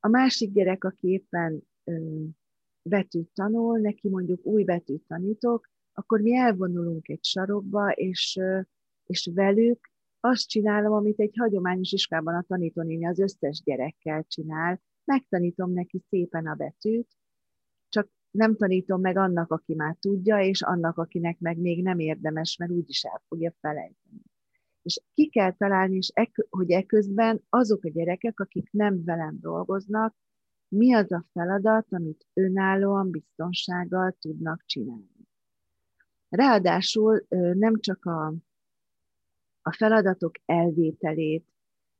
A másik gyerek, aki éppen betűt tanul, neki mondjuk új betűt tanítok, akkor mi elvonulunk egy sarokba, és, és velük azt csinálom, amit egy hagyományos iskolában a tanítónéni az összes gyerekkel csinál, megtanítom neki szépen a betűt, csak nem tanítom meg annak, aki már tudja, és annak, akinek meg még nem érdemes, mert úgyis el fogja felejteni. És ki kell találni, és e, hogy eközben azok a gyerekek, akik nem velem dolgoznak, mi az a feladat, amit önállóan, biztonsággal tudnak csinálni. Ráadásul nem csak a, a feladatok elvételét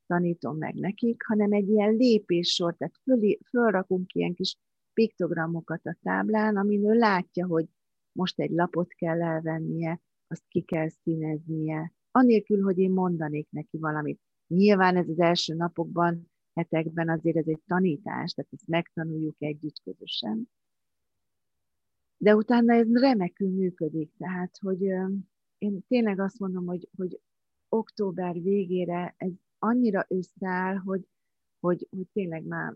tanítom meg nekik, hanem egy ilyen lépéssor, tehát föl, fölrakunk ilyen kis piktogramokat a táblán, amin ő látja, hogy most egy lapot kell elvennie, azt ki kell színeznie, anélkül, hogy én mondanék neki valamit. Nyilván ez az első napokban, hetekben azért ez egy tanítás, tehát ezt megtanuljuk együtt közösen. De utána ez remekül működik, tehát, hogy én tényleg azt mondom, hogy, hogy október végére ez annyira összeáll, hogy, hogy, hogy tényleg már,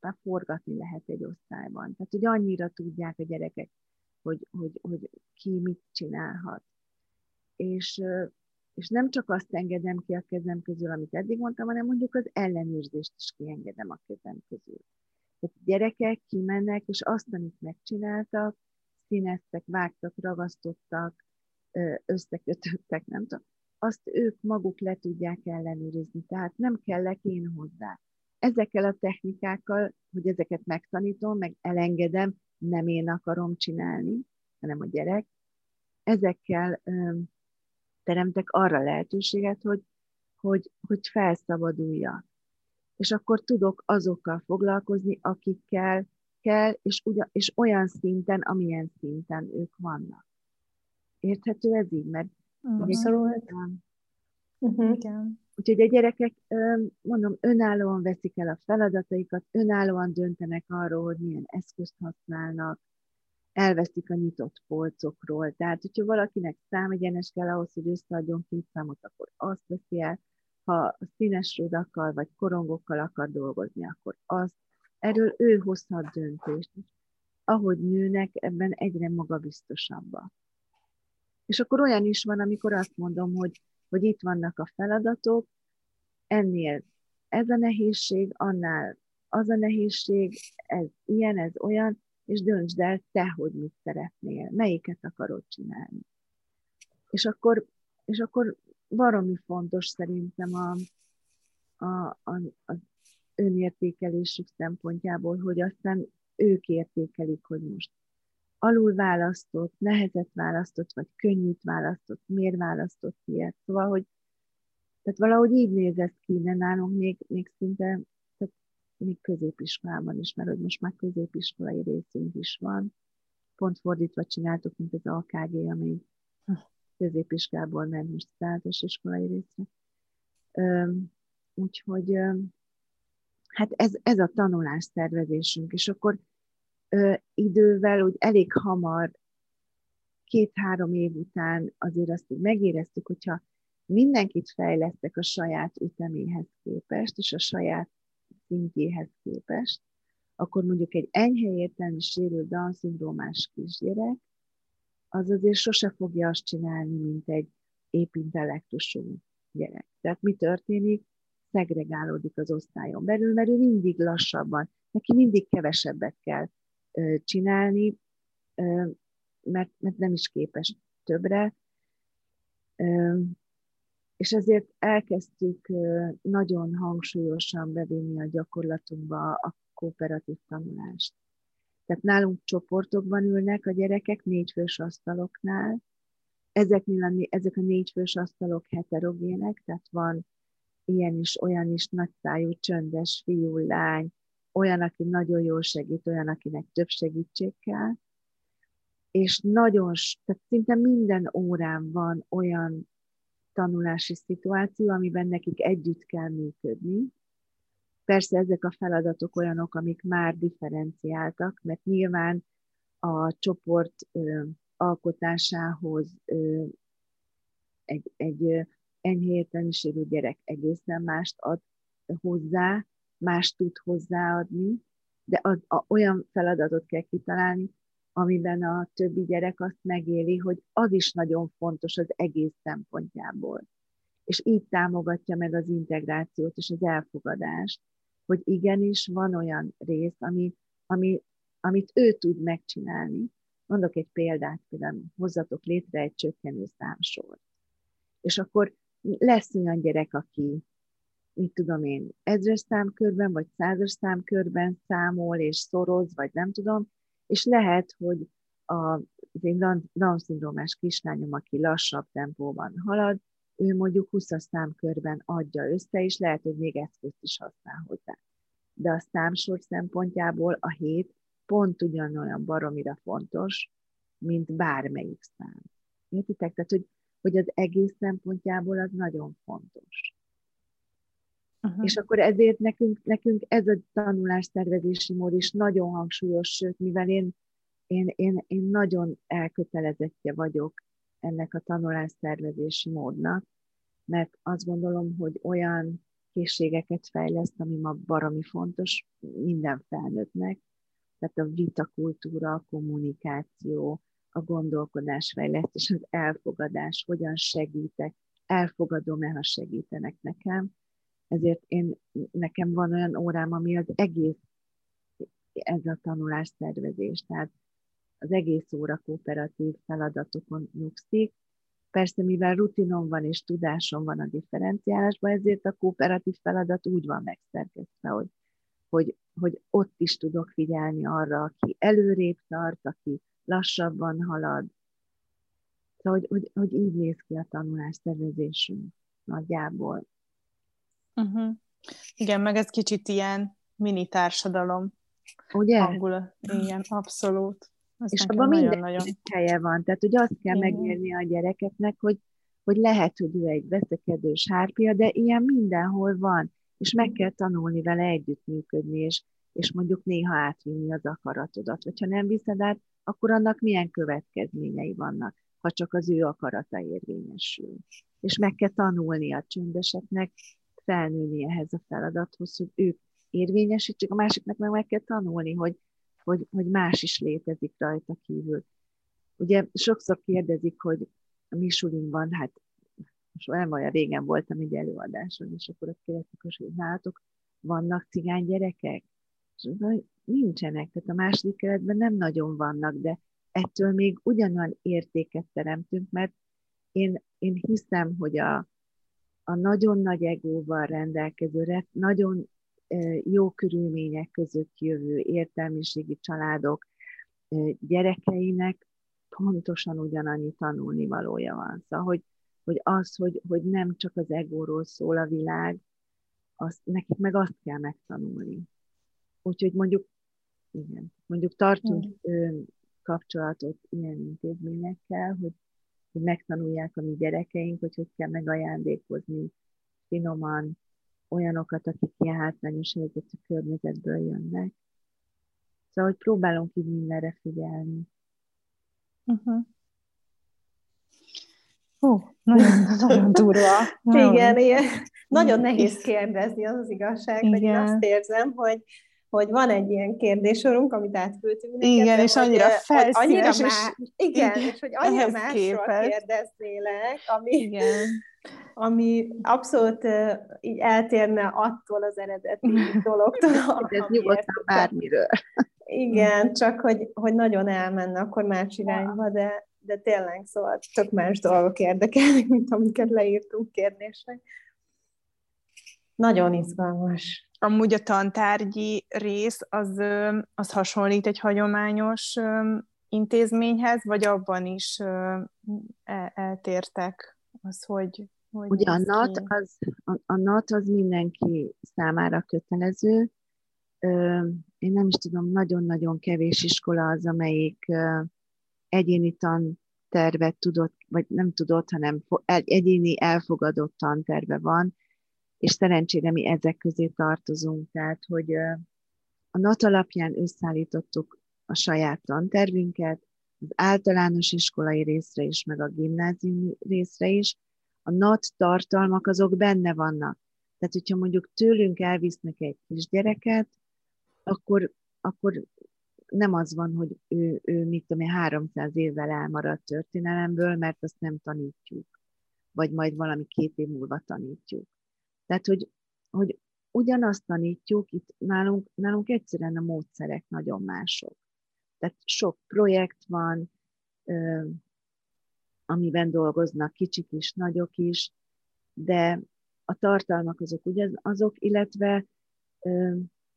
már forgatni lehet egy osztályban. Tehát, hogy annyira tudják a gyerekek, hogy, hogy, hogy ki mit csinálhat. És, és nem csak azt engedem ki a kezem közül, amit eddig mondtam, hanem mondjuk az ellenőrzést is kiengedem a kezem közül. Tehát gyerekek kimennek, és azt, amit megcsináltak, színeztek, vágtak, ragasztottak, összekötöttek, nem tudom, azt ők maguk le tudják ellenőrizni, tehát nem kellek én hozzá. Ezekkel a technikákkal, hogy ezeket megtanítom, meg elengedem, nem én akarom csinálni, hanem a gyerek, ezekkel ö, teremtek arra lehetőséget, hogy, hogy, hogy felszabaduljak. És akkor tudok azokkal foglalkozni, akikkel kell, és, ugyan, és olyan szinten, amilyen szinten ők vannak. Érthető ez így? Mert Uh-huh. Igen. Úgyhogy a gyerekek, mondom, önállóan veszik el a feladataikat, önállóan döntenek arról, hogy milyen eszközt használnak, elveszik a nyitott polcokról. Tehát, hogyha valakinek számegyenes kell ahhoz, hogy összeadjon két számot, akkor azt veszi el. Ha színes rudakkal vagy korongokkal akar dolgozni, akkor azt. Erről ő hozhat döntést. Ahogy nőnek, ebben egyre magabiztosabbak. És akkor olyan is van, amikor azt mondom, hogy, hogy itt vannak a feladatok, ennél ez a nehézség, annál az a nehézség, ez ilyen, ez olyan, és döntsd el te, hogy mit szeretnél, melyiket akarod csinálni. És akkor, és akkor baromi fontos szerintem a, a, a, az önértékelésük szempontjából, hogy aztán ők értékelik, hogy most alul választott, nehezet választott, vagy könnyűt választott, miért választott ilyet. Szóval, hogy tehát valahogy így néz ez ki, de nálunk még, még szinte, tehát még középiskolában is, mert hogy most már középiskolai részünk is van. Pont fordítva csináltuk, mint az AKG, amely középiskából ment most százados iskolai részre. Úgyhogy hát ez, ez a tanulás szervezésünk, és akkor idővel úgy elég hamar, két-három év után azért azt hogy megéreztük, hogyha mindenkit fejlesztek a saját üteméhez képest, és a saját szintjéhez képest, akkor mondjuk egy enyhe értelmi sérült Down-szindrómás kisgyerek, az azért sose fogja azt csinálni, mint egy épp intellektusú gyerek. Tehát mi történik? Szegregálódik az osztályon belül, mert ő mindig lassabban, neki mindig kevesebbet kell csinálni, mert, mert nem is képes többre. És ezért elkezdtük nagyon hangsúlyosan bevinni a gyakorlatunkba a kooperatív tanulást. Tehát nálunk csoportokban ülnek a gyerekek négyfős asztaloknál. Ezeknél a, ezek a négyfős asztalok heterogének, tehát van ilyen is, olyan is nagyszájú, csöndes fiú, lány, olyan, aki nagyon jól segít, olyan, akinek több segítség kell. És nagyon, tehát szinte minden órán van olyan tanulási szituáció, amiben nekik együtt kell működni. Persze ezek a feladatok olyanok, amik már differenciáltak, mert nyilván a csoport ö, alkotásához ö, egy, egy enyhe értelmiségű gyerek egészen mást ad hozzá, más tud hozzáadni, de az, a, olyan feladatot kell kitalálni, amiben a többi gyerek azt megéli, hogy az is nagyon fontos az egész szempontjából. És így támogatja meg az integrációt és az elfogadást, hogy igenis van olyan rész, ami, ami, amit ő tud megcsinálni. Mondok egy példát, például hozzatok létre egy csökkenő számsort. És akkor lesz olyan gyerek, aki mit tudom én, ezres számkörben, vagy százas számkörben számol, és szoroz, vagy nem tudom, és lehet, hogy a, az én Down-szindrómás kislányom, aki lassabb tempóban halad, ő mondjuk 20 számkörben adja össze, és lehet, hogy még eszközt is használ hozzá. De a számsor szempontjából a hét pont ugyanolyan baromira fontos, mint bármelyik szám. Értitek? Tehát, hogy, hogy az egész szempontjából az nagyon fontos. Uh-huh. És akkor ezért nekünk, nekünk ez a tanulásszervezési mód is nagyon hangsúlyos, sőt, mivel én, én, én, én nagyon elkötelezettje vagyok ennek a tanulásszervezési módnak, mert azt gondolom, hogy olyan készségeket fejleszt, ami ma baromi fontos minden felnőttnek, tehát a vitakultúra, a kommunikáció, a gondolkodásfejlesztés, az elfogadás, hogyan segítek, elfogadom-e, ha segítenek nekem, ezért én, nekem van olyan órám, ami az egész ez a tanulás szervezés, tehát az egész óra kooperatív feladatokon nyugszik. Persze, mivel rutinom van és tudásom van a differenciálásban, ezért a kooperatív feladat úgy van megszerkesztve, hogy, hogy, hogy ott is tudok figyelni arra, aki előrébb tart, aki lassabban halad. Szóval, hogy, hogy, hogy így néz ki a tanulás szervezésünk nagyjából. Uh-huh. Igen, meg ez kicsit ilyen mini társadalom. Ugye? Hangulat. Igen, abszolút. Ez és abban minden nagyon... helye van. Tehát, hogy azt kell Igen. megérni a gyerekeknek, hogy, hogy lehet, hogy ő egy veszekedő sárpia, de ilyen mindenhol van, és meg kell tanulni vele együttműködni, és, és mondjuk néha átvinni az akaratodat. Vagy ha nem viszed át, akkor annak milyen következményei vannak, ha csak az ő akarata érvényesül. És meg kell tanulni a csöndeseknek, felnőni ehhez a feladathoz, hogy ők érvényesítsék, a másiknak meg meg kell tanulni, hogy, hogy, hogy más is létezik rajta kívül. Ugye sokszor kérdezik, hogy a Misulinkban, hát most olyan olyan régen voltam egy előadáson, és akkor azt kérdezik, hogy nálatok vannak cigány gyerekek? És nincsenek, tehát a második keretben nem nagyon vannak, de ettől még ugyanolyan értéket teremtünk, mert én, én hiszem, hogy a, a nagyon nagy egóval rendelkező, nagyon jó körülmények között jövő értelmiségi családok gyerekeinek pontosan ugyanannyi tanulni valója van. Szóval, hogy, hogy az, hogy, hogy nem csak az egóról szól a világ, azt, nekik meg azt kell megtanulni. Úgyhogy mondjuk, igen, mondjuk tartunk mm. kapcsolatot ilyen intézményekkel, hogy hogy megtanulják a mi gyerekeink, hogy hogy kell megajándékozni finoman olyanokat, akik ilyen hátrányos helyzetű környezetből jönnek. Szóval, hogy próbálunk így mindenre figyelni. Uh-huh. Hú, nagyon, nagyon durva. Igen, igen. Nagyon nehéz kérdezni, az az igazság, igen. hogy én azt érzem, hogy hogy van egy ilyen kérdésorunk, amit átküldtünk neked. Igen, és annyira felszínes. Annyira és, má, igen, igen, és hogy annyira másról képest. kérdeznélek, ami, igen. ami abszolút uh, így eltérne attól az eredeti dologtól. Ez nyugodtan bármiről. Igen, csak hogy, hogy nagyon elmenne akkor más irányba, de, de tényleg szóval tök más dolgok érdekelnek, mint amiket leírtunk kérdésnek. Nagyon izgalmas. Amúgy a tantárgyi rész az, az hasonlít egy hagyományos intézményhez, vagy abban is el- eltértek az, hogy, hogy Ugye a NAT, az, a, a NAT az mindenki számára kötelező. Én nem is tudom, nagyon-nagyon kevés iskola az, amelyik egyéni tantervet tudott, vagy nem tudott, hanem egyéni elfogadott tanterve van, és szerencsére mi ezek közé tartozunk, tehát hogy a NAT alapján összeállítottuk a saját tantervünket, az általános iskolai részre is, meg a gimnázium részre is, a NAT tartalmak azok benne vannak. Tehát, hogyha mondjuk tőlünk elvisznek egy kisgyereket, akkor, akkor nem az van, hogy ő, ő mit tudom én, 300 évvel elmaradt történelemből, mert azt nem tanítjuk. Vagy majd valami két év múlva tanítjuk. Tehát, hogy, hogy ugyanazt tanítjuk, itt nálunk, nálunk egyszerűen a módszerek nagyon mások. Tehát sok projekt van, amiben dolgoznak kicsik is, nagyok is, de a tartalmak azok ugyanazok, illetve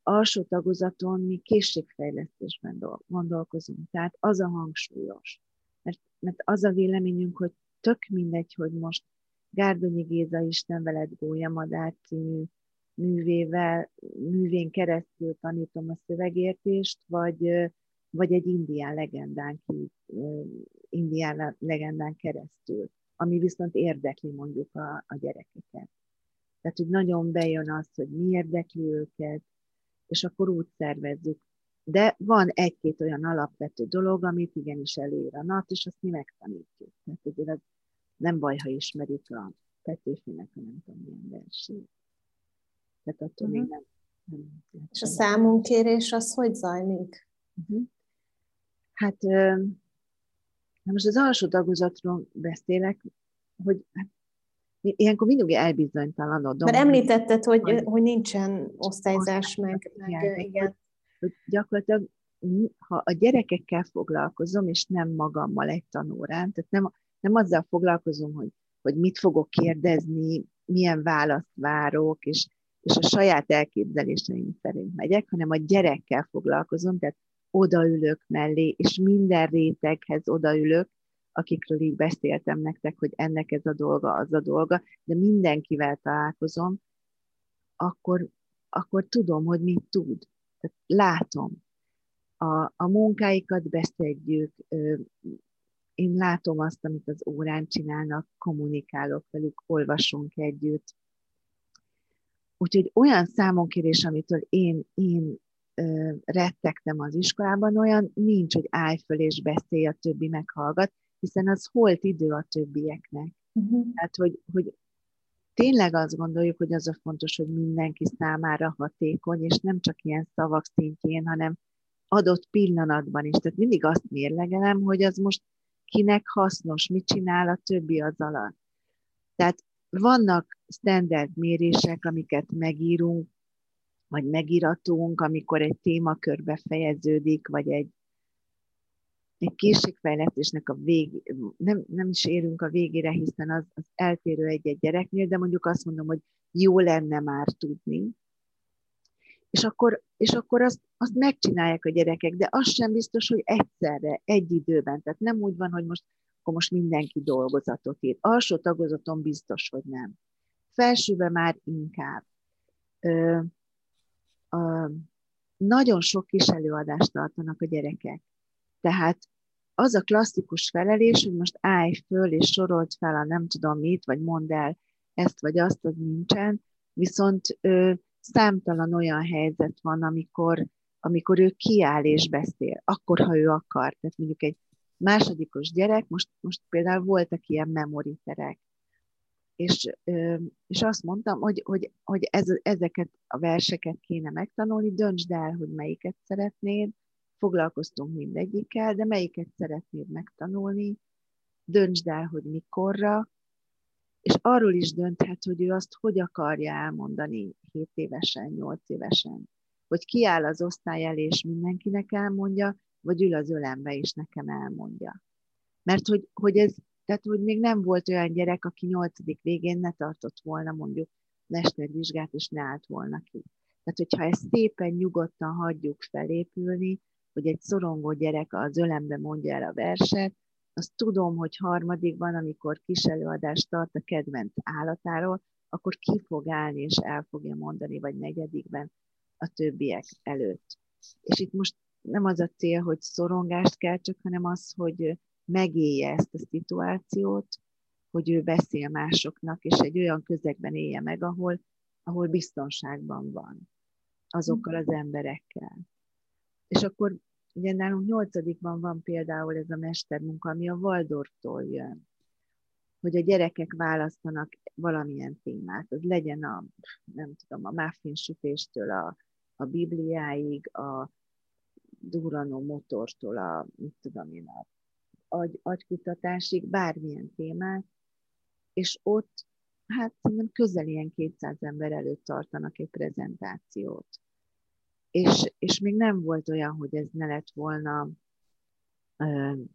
alsó tagozaton mi készségfejlesztésben gondolkozunk. Tehát az a hangsúlyos. Mert, mert az a véleményünk, hogy tök mindegy, hogy most Gárdonyi Géza Isten veled Madár című művével, művén keresztül tanítom a szövegértést, vagy, vagy egy indián legendán, ki, indián legendán keresztül, ami viszont érdekli mondjuk a, a gyerekeket. Tehát, hogy nagyon bejön az, hogy mi érdekli őket, és akkor úgy szervezzük. De van egy-két olyan alapvető dolog, amit igenis előír a nap, és azt mi megtanítjuk. Tehát azért az nem baj, ha ismerik a Petőfinek, a nem tudom milyen versét. Tehát attól uh-huh. még mhm. nem, nem És a számunkérés az hogy zajlik? Uh-huh. Hát na most az alsó tagozatról beszélek, hogy hát, ilyenkor mindig elbizonytalanodom. Mert említetted, hogy, hogy, hogy nincsen osztályzás, meg, meg igen. igen. Hogy gyakorlatilag ha a gyerekekkel foglalkozom, és nem magammal egy tanórán, tehát nem, nem azzal foglalkozom, hogy, hogy mit fogok kérdezni, milyen választ várok, és, és a saját elképzeléseim szerint megyek, hanem a gyerekkel foglalkozom, tehát odaülök mellé, és minden réteghez odaülök, akikről így beszéltem nektek, hogy ennek ez a dolga, az a dolga, de mindenkivel találkozom, akkor, akkor tudom, hogy mit tud. Tehát látom. A, a munkáikat beszedjük, én látom azt, amit az órán csinálnak, kommunikálok velük, olvasunk együtt. Úgyhogy olyan számonkérés, amitől én, én ö, rettegtem az iskolában, olyan nincs, hogy állj föl és beszélj, a többi meghallgat, hiszen az holt idő a többieknek. Uh-huh. Tehát, hogy, hogy tényleg azt gondoljuk, hogy az a fontos, hogy mindenki számára hatékony, és nem csak ilyen szavak szintjén, hanem adott pillanatban is. Tehát mindig azt mérlegelem, hogy az most kinek hasznos, mit csinál a többi az alatt. Tehát vannak standard mérések, amiket megírunk, vagy megiratunk, amikor egy témakör befejeződik, vagy egy, egy készségfejlesztésnek a vég, nem, nem is érünk a végére, hiszen az, az eltérő egy-egy gyereknél, de mondjuk azt mondom, hogy jó lenne már tudni, és akkor, és akkor azt, azt megcsinálják a gyerekek, de az sem biztos, hogy egyszerre, egy időben. Tehát nem úgy van, hogy most, akkor most mindenki dolgozatot ír. Alsó tagozaton biztos, hogy nem. Felsőben már inkább. Ö, ö, nagyon sok kis előadást tartanak a gyerekek. Tehát az a klasszikus felelés, hogy most állj föl és sorolt fel a nem tudom mit, vagy mondd el ezt vagy azt, az nincsen, viszont ö, számtalan olyan helyzet van, amikor, amikor ő kiáll és beszél, akkor, ha ő akar. Tehát mondjuk egy másodikos gyerek, most, most például voltak ilyen memoriterek, és, és azt mondtam, hogy, hogy, hogy ez, ezeket a verseket kéne megtanulni, döntsd el, hogy melyiket szeretnéd, foglalkoztunk mindegyikkel, de melyiket szeretnéd megtanulni, döntsd el, hogy mikorra, és arról is dönthet, hogy ő azt hogy akarja elmondani 7 évesen, 8 évesen. hogy kiáll az osztály elé, és mindenkinek elmondja, vagy ül az ölembe, és nekem elmondja. Mert hogy, hogy ez, tehát hogy még nem volt olyan gyerek, aki nyolcadik végén ne tartott volna mondjuk mestervizsgát, és ne állt volna ki. Tehát, hogyha ezt szépen nyugodtan hagyjuk felépülni, hogy egy szorongó gyerek az ölembe mondja el a verset, azt tudom, hogy harmadikban, amikor kis előadást tart a kedvenc állatáról, akkor ki fog állni és el fogja mondani, vagy negyedikben a többiek előtt. És itt most nem az a cél, hogy szorongást kell csak, hanem az, hogy megélje ezt a szituációt, hogy ő beszél másoknak, és egy olyan közegben élje meg, ahol, ahol biztonságban van azokkal az emberekkel. És akkor ugye nálunk nyolcadikban van például ez a mestermunka, ami a Waldorftól jön, hogy a gyerekek választanak valamilyen témát, az legyen a, nem tudom, a muffin sütéstől a, a Bibliáig, a duranó motortól a, mit tudom én, a agy, agykutatásig, bármilyen témát, és ott hát szerintem közel ilyen 200 ember előtt tartanak egy prezentációt. És, és még nem volt olyan, hogy ez ne lett volna,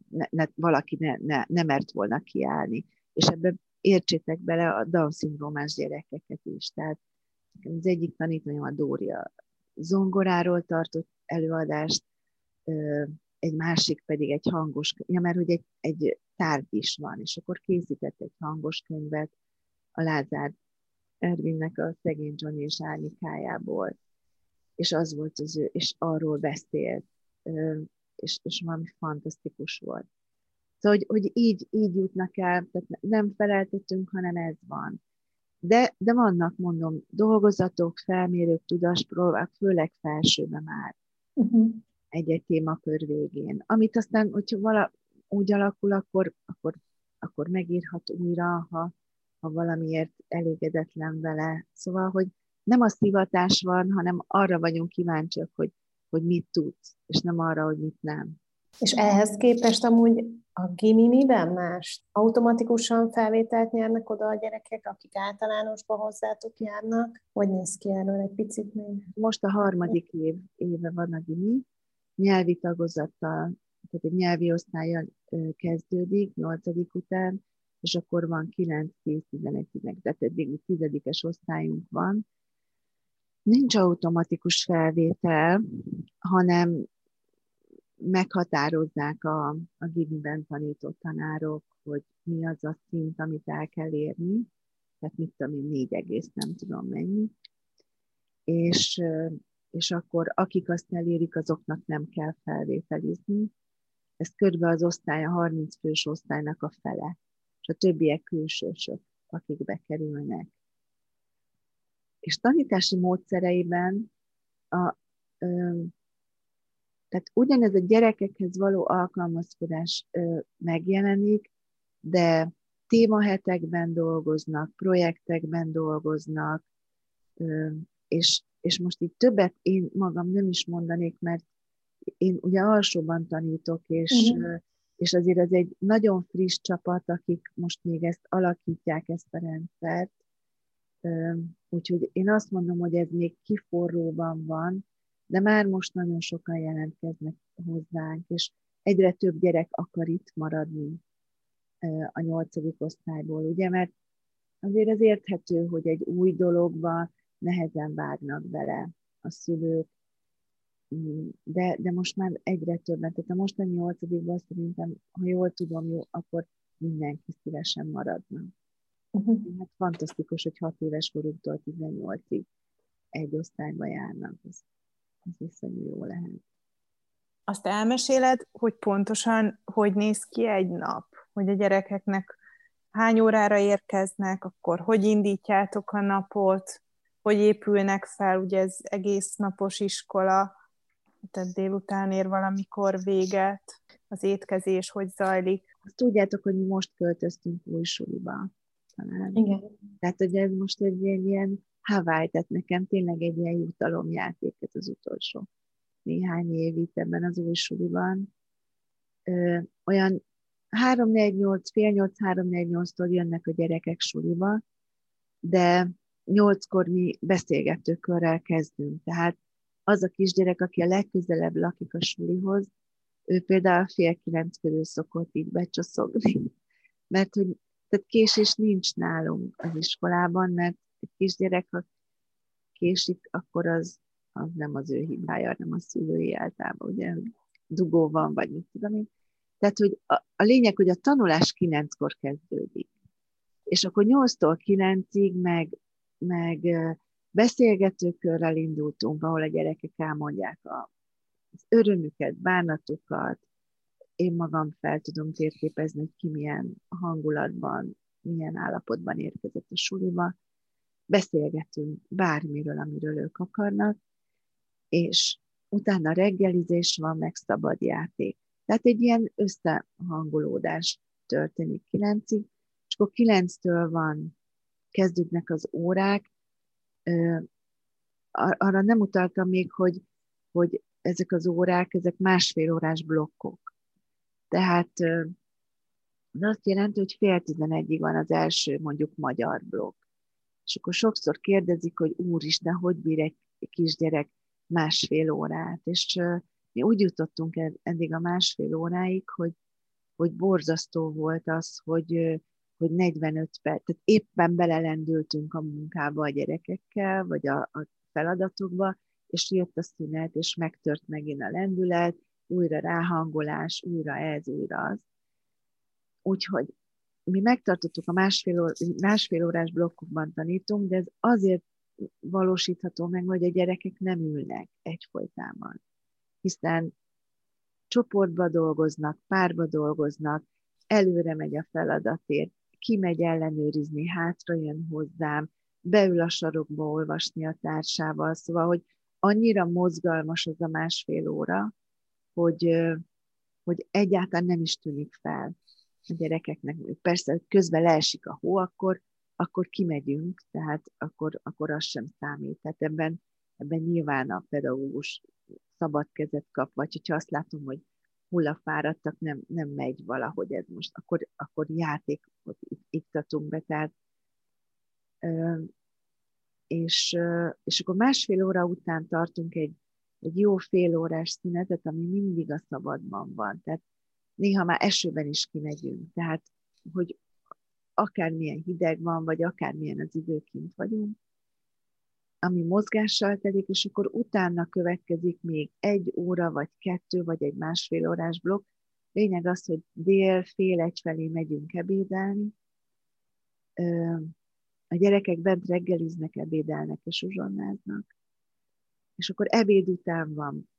ne, ne, valaki ne, ne, ne mert volna kiállni. És ebbe értsétek bele a Down-szindrómás gyerekeket is. Tehát az egyik tanítványom a Dória zongoráról tartott előadást, egy másik pedig egy hangos, ja, mert hogy egy, egy tárgy is van, és akkor készített egy hangos könyvet a Lázár Ervinnek a szegény Johnny és Árnyékájából, és az volt az ő, és arról beszélt, és, és valami fantasztikus volt. Szóval, hogy, hogy így, így jutnak el, tehát nem feleltetünk, hanem ez van. De, de vannak, mondom, dolgozatok, felmérők, tudáspróbák, főleg felsőben már. Uh-huh egy-egy témakör végén. Amit aztán, hogyha vala, úgy alakul, akkor, akkor, akkor megírhat újra, ha, ha valamiért elégedetlen vele. Szóval, hogy nem a szivatás van, hanem arra vagyunk kíváncsiak, hogy, hogy mit tudsz, és nem arra, hogy mit nem. És ehhez képest amúgy a gimi miben más? Automatikusan felvételt nyernek oda a gyerekek, akik általánosba hozzátok járnak? Hogy néz ki erről egy picit még? Most a harmadik év, éve van a gimi, nyelvi tagozattal, tehát egy nyelvi osztálya kezdődik, nyolcadik után, és akkor van 9, 10, 11, 11, tehát eddig tizedikes osztályunk van. Nincs automatikus felvétel, hanem meghatározzák a, a Giviben tanított tanárok, hogy mi az a szint, amit el kell érni, tehát mit tudom én, négy egész, nem tudom mennyi, és és akkor akik azt elérik, azoknak nem kell felvételizni. Ez körbe az osztály, a 30 fős osztálynak a fele, és a többiek külsősök, akik bekerülnek. És tanítási módszereiben a, ö, tehát ugyanez a gyerekekhez való alkalmazkodás ö, megjelenik, de témahetekben dolgoznak, projektekben dolgoznak, ö, és és most itt többet én magam nem is mondanék, mert én ugye alsóban tanítok, és, uh-huh. és azért ez egy nagyon friss csapat, akik most még ezt alakítják, ezt a rendszert. Úgyhogy én azt mondom, hogy ez még kiforróban van, de már most nagyon sokan jelentkeznek hozzánk, és egyre több gyerek akar itt maradni a nyolcadik osztályból, ugye, mert azért ez érthető, hogy egy új dologba nehezen vágnak bele a szülők, mm, de, de most már egyre többen, tehát a mostani nyolcadikban szerintem, ha jól tudom, jó, akkor mindenki szívesen maradna. Uh-huh. Hát fantasztikus, hogy 6 éves koruktól 18-ig egy osztályba járnak, ez, ez iszonyú jó lehet. Azt elmeséled, hogy pontosan hogy néz ki egy nap? Hogy a gyerekeknek hány órára érkeznek, akkor hogy indítjátok a napot, hogy épülnek fel, ugye ez egész napos iskola, tehát délután ér valamikor véget, az étkezés hogy zajlik. Azt tudjátok, hogy mi most költöztünk új suliba. Talán. Igen. Tehát, hogy ez most egy ilyen, ilyen Hawaii, tehát nekem tényleg egy ilyen jutalomjáték ez az utolsó néhány év itt ebben az új suliban. Ö, olyan 3-4-8, fél 8, 3-4-8-tól jönnek a gyerekek suliba, de nyolckor mi beszélgetőkörrel kezdünk, tehát az a kisgyerek, aki a legközelebb lakik a sulihoz, ő például fél kilenc körül szokott így becsoszogni, mert hogy tehát késés nincs nálunk az iskolában, mert egy kisgyerek, ha késik, akkor az, az nem az ő hibája, nem a szülői általában, ugye dugó van, vagy mit tudom én. Tehát, hogy a, a lényeg, hogy a tanulás kilenckor kezdődik. És akkor nyolctól kilencig meg, meg beszélgetőkörrel indultunk, ahol a gyerekek elmondják a, az örömüket, bánatukat, én magam fel tudom térképezni, hogy ki milyen hangulatban, milyen állapotban érkezett a suliba. Beszélgetünk bármiről, amiről ők akarnak, és utána reggelizés van, meg szabad játék. Tehát egy ilyen összehangolódás történik kilencig, és akkor kilenctől van, kezdődnek az órák. Arra nem utaltam még, hogy, hogy ezek az órák, ezek másfél órás blokkok. Tehát az azt jelenti, hogy fél tizenegyig van az első mondjuk magyar blokk. És akkor sokszor kérdezik, hogy úristen, hogy bír egy kisgyerek másfél órát. És mi úgy jutottunk eddig a másfél óráig, hogy, hogy borzasztó volt az, hogy, hogy 45 perc, tehát éppen belelendültünk a munkába a gyerekekkel, vagy a, a feladatokba, és jött a szünet, és megtört megint a lendület, újra ráhangolás, újra ez, újra az. Úgyhogy mi megtartottuk a másfél, ó, másfél órás blokkokban tanítunk, de ez azért valósítható meg, hogy a gyerekek nem ülnek egyfolytában. Hiszen csoportba dolgoznak, párba dolgoznak, előre megy a feladatért, kimegy ellenőrizni, hátra jön hozzám, beül a sarokba olvasni a társával, szóval, hogy annyira mozgalmas az a másfél óra, hogy, hogy egyáltalán nem is tűnik fel a gyerekeknek. Persze, közben leesik a hó, akkor, akkor kimegyünk, tehát akkor, akkor az sem számít. Tehát ebben, ebben nyilván a pedagógus szabad kezet kap, vagy hogyha azt látom, hogy hullafáradtak, nem, nem megy valahogy ez most, akkor, akkor játékot iktatunk be, tehát és, és akkor másfél óra után tartunk egy egy jó fél órás szünetet, ami mindig a szabadban van. Tehát néha már esőben is kimegyünk. Tehát, hogy akármilyen hideg van, vagy akármilyen az időként vagyunk, ami mozgással telik, és akkor utána következik még egy óra, vagy kettő, vagy egy másfél órás blokk. Lényeg az, hogy dél, fél egy felé megyünk ebédelni. A gyerekek bent reggeliznek, ebédelnek és uzsonnáznak és akkor ebéd után van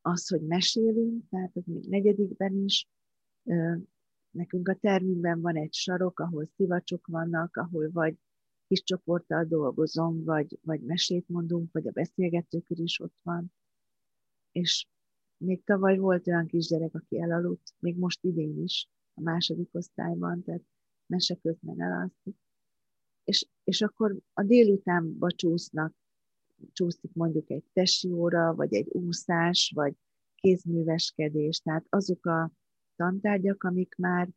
az, hogy mesélünk, tehát az még negyedikben is. Nekünk a termünkben van egy sarok, ahol szivacsok vannak, ahol vagy kis csoporttal dolgozom, vagy, vagy mesét mondunk, vagy a beszélgetőkör is ott van. És még tavaly volt olyan kisgyerek, aki elaludt, még most idén is, a második osztályban, tehát mese közben elalszik. És, és akkor a délutánba csúsznak csúszik mondjuk egy tesi óra, vagy egy úszás, vagy kézműveskedés, tehát azok a tantárgyak, amik már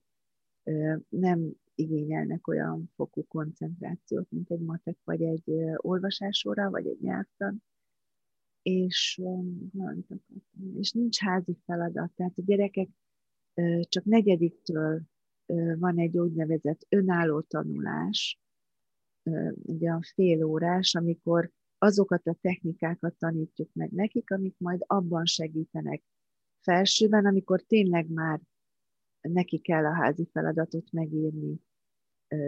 nem igényelnek olyan fokú koncentrációt, mint egy matek, vagy egy olvasásóra, vagy egy nyelvtan, és, és nincs házi feladat, tehát a gyerekek csak negyediktől van egy úgynevezett önálló tanulás, ugye a fél órás, amikor azokat a technikákat tanítjuk meg nekik, amik majd abban segítenek felsőben, amikor tényleg már neki kell a házi feladatot megírni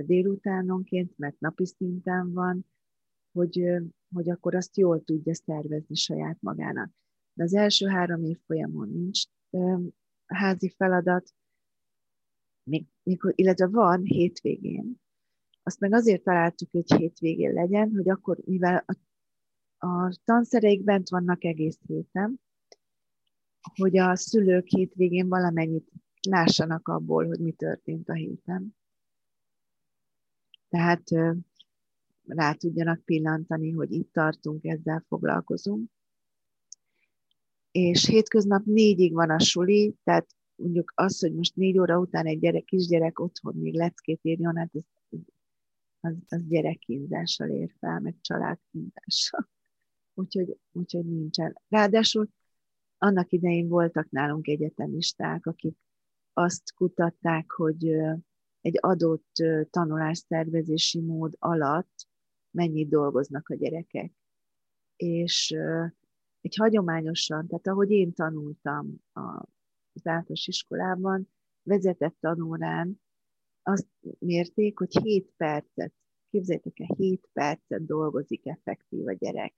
délutánonként, mert napi szinten van, hogy, hogy akkor azt jól tudja szervezni saját magának. De az első három év folyamon nincs házi feladat, még, illetve van hétvégén. Azt meg azért találtuk, hogy hétvégén legyen, hogy akkor, mivel a a tanszereik bent vannak egész héten, hogy a szülők hétvégén valamennyit lássanak abból, hogy mi történt a héten. Tehát rá tudjanak pillantani, hogy itt tartunk, ezzel foglalkozunk. És hétköznap négyig van a suli, tehát mondjuk az, hogy most négy óra után egy gyerek, kisgyerek otthon még leckét írjon, hát ez, az, az gyerekkínzással ér fel, meg családkínzással úgyhogy, úgyhogy nincsen. Ráadásul annak idején voltak nálunk egyetemisták, akik azt kutatták, hogy egy adott tanulásszervezési mód alatt mennyit dolgoznak a gyerekek. És egy hagyományosan, tehát ahogy én tanultam az általános iskolában, vezetett tanórán azt mérték, hogy 7 percet, képzeljétek el, 7 percet dolgozik effektív a gyerek.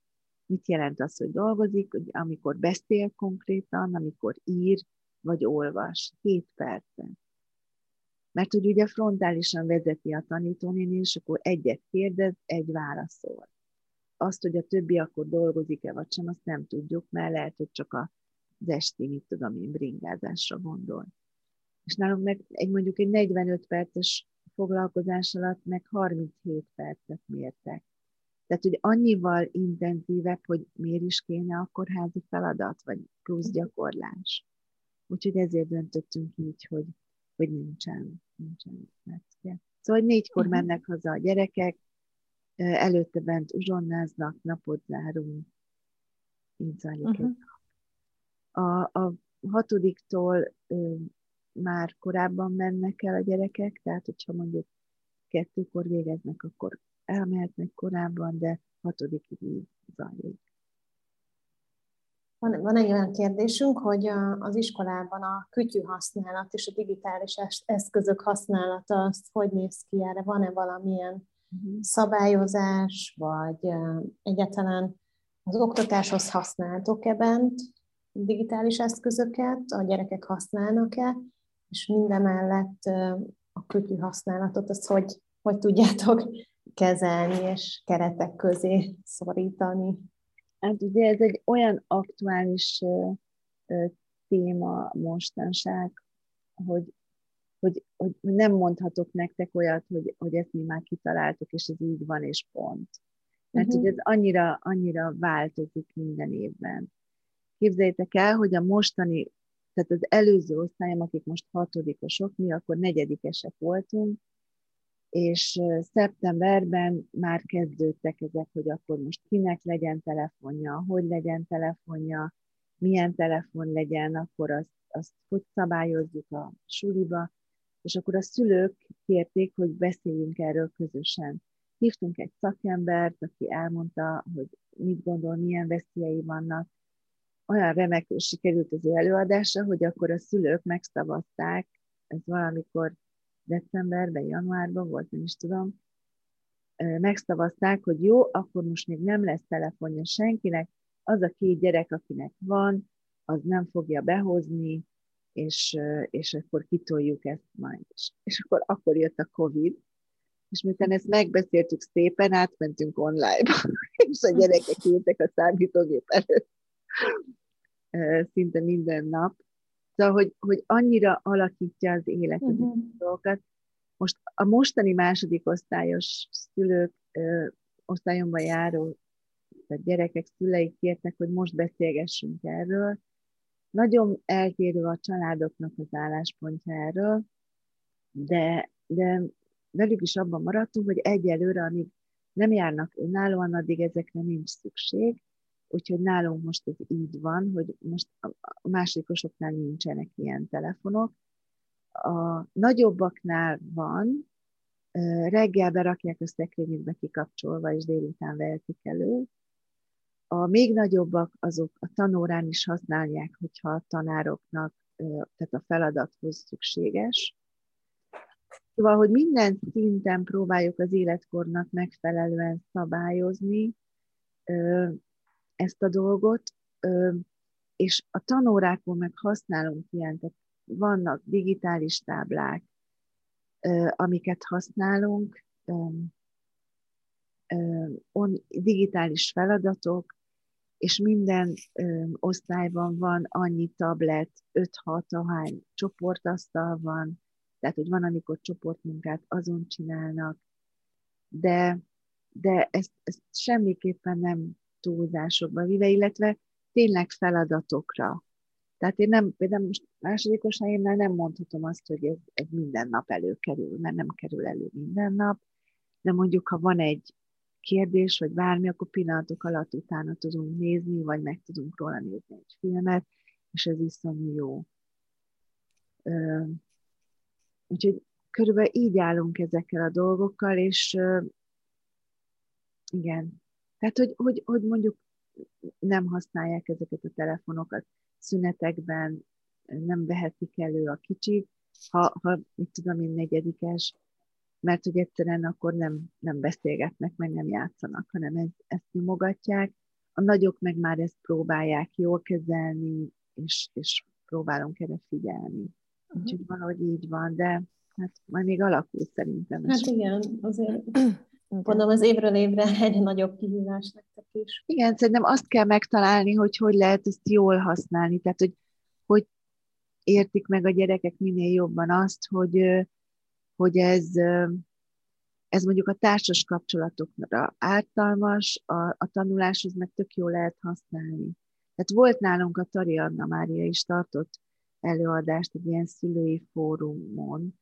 Mit jelent az, hogy dolgozik, hogy amikor beszél konkrétan, amikor ír, vagy olvas. 7 percet. Mert hogy ugye frontálisan vezeti a tanítónéni, és akkor egyet kérdez, egy válaszol. Azt, hogy a többi akkor dolgozik-e vagy sem, azt nem tudjuk, mert lehet, hogy csak az esti, mit tudom én, bringázásra gondol. És nálunk meg egy mondjuk egy 45 perces foglalkozás alatt meg 37 percet mértek. Tehát, hogy annyival intenzívebb, hogy miért is kéne akkor házi feladat, vagy plusz gyakorlás. Úgyhogy ezért döntöttünk így, hogy, hogy nincsen, nincsen lecke. Szóval hogy négykor uh-huh. mennek haza a gyerekek, előtte bent uzsonnáznak, napot zárunk, így zajlik uh-huh. A, a hatodiktól ö, már korábban mennek el a gyerekek, tehát hogyha mondjuk kettőkor végeznek, akkor elmehetnek korábban, de hatodikig így zajlik. Van, van egy olyan kérdésünk, hogy az iskolában a kütyű használat és a digitális eszközök használata, az hogy néz ki erre? Van-e valamilyen uh-huh. szabályozás, vagy egyáltalán az oktatáshoz használtok-e bent digitális eszközöket, a gyerekek használnak-e, és mindemellett a kütyű használatot, azt hogy, hogy tudjátok kezelni és keretek közé szorítani? Hát ugye ez egy olyan aktuális téma mostanság, hogy, hogy, hogy nem mondhatok nektek olyat, hogy, hogy ezt mi már kitaláltuk, és ez így van, és pont. Mert uh-huh. hogy ez annyira, annyira változik minden évben. Képzeljétek el, hogy a mostani, tehát az előző osztályom, akik most hatodikosok, mi akkor negyedikesek voltunk, és szeptemberben már kezdődtek ezek, hogy akkor most kinek legyen telefonja, hogy legyen telefonja, milyen telefon legyen, akkor azt, azt hogy szabályozzuk a suliba, és akkor a szülők kérték, hogy beszéljünk erről közösen. Hívtunk egy szakembert, aki elmondta, hogy mit gondol, milyen veszélyei vannak. Olyan remekül sikerült az ő előadása, hogy akkor a szülők megszavazták, ez valamikor decemberben, januárban volt, nem is tudom, megszavazták, hogy jó, akkor most még nem lesz telefonja senkinek, az a két gyerek, akinek van, az nem fogja behozni, és, és akkor kitoljuk ezt majd. És, és akkor, akkor jött a Covid, és miután ezt megbeszéltük szépen, átmentünk online-ba, és a gyerekek ültek a számítógép előtt szinte minden nap, Szóval, hogy, hogy annyira alakítja az életet uh-huh. dolgokat. Most a mostani második osztályos szülők, ö, osztályomban járó tehát gyerekek szüleik kértek, hogy most beszélgessünk erről. Nagyon eltérő a családoknak az álláspontja erről, de, de velük is abban maradtunk, hogy egyelőre, amíg nem járnak önállóan, addig ezekre nincs szükség, Úgyhogy nálunk most ez így van, hogy most a másodikosoknál nincsenek ilyen telefonok. A nagyobbaknál van, reggel berakják a szekrényükbe kikapcsolva, és délután vehetik elő. A még nagyobbak azok a tanórán is használják, hogyha a tanároknak, tehát a feladathoz szükséges. Szóval, hogy minden szinten próbáljuk az életkornak megfelelően szabályozni, ezt a dolgot, és a tanórákon meg használunk ilyen, tehát vannak digitális táblák, amiket használunk, digitális feladatok, és minden osztályban van annyi tablet, 5-6 ahány csoportasztal van, tehát hogy van, amikor csoportmunkát azon csinálnak, de, de ezt, ezt semmiképpen nem túlzásokba vive, illetve tényleg feladatokra. Tehát én nem, például most másodikos helyénnel nem mondhatom azt, hogy ez, ez minden nap előkerül, mert nem kerül elő minden nap, de mondjuk, ha van egy kérdés, vagy bármi, akkor pillanatok alatt utána tudunk nézni, vagy meg tudunk róla nézni egy filmet, és ez iszonyú jó. Úgyhogy körülbelül így állunk ezekkel a dolgokkal, és igen, tehát hogy, hogy, hogy mondjuk nem használják ezeket a telefonokat szünetekben, nem vehetik elő a kicsik, ha, ha mit tudom én, negyedikes, mert hogy egyszerűen akkor nem, nem beszélgetnek, meg nem játszanak, hanem ez, ezt nyomogatják. A nagyok meg már ezt próbálják jól kezelni, és, és próbálunk erre figyelni. Uh-huh. Úgyhogy valahogy így van, de hát majd még alakul szerintem. Hát igen, azért Mondom, az évről évre egyre nagyobb kihívás nektek is. Igen, szerintem azt kell megtalálni, hogy hogy lehet ezt jól használni. Tehát, hogy, hogy értik meg a gyerekek minél jobban azt, hogy, hogy ez, ez mondjuk a társas kapcsolatokra ártalmas, a, a tanuláshoz meg tök jól lehet használni. Tehát volt nálunk a Tari Anna Mária is tartott előadást egy ilyen szülői fórumon,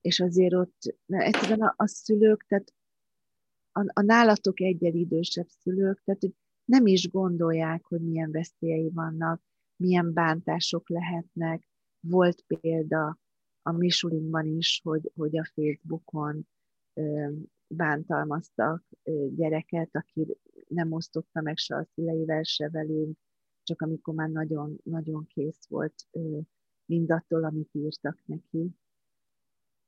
és azért ott egyszerűen a, a szülők, tehát a, a nálatok egyel idősebb szülők, tehát hogy nem is gondolják, hogy milyen veszélyei vannak, milyen bántások lehetnek. Volt példa a Misulinkban is, hogy, hogy a Facebookon ö, bántalmaztak ö, gyereket, aki nem osztotta meg se a szüleivel, se velünk, csak amikor már nagyon, nagyon kész volt ö, mindattól, amit írtak neki.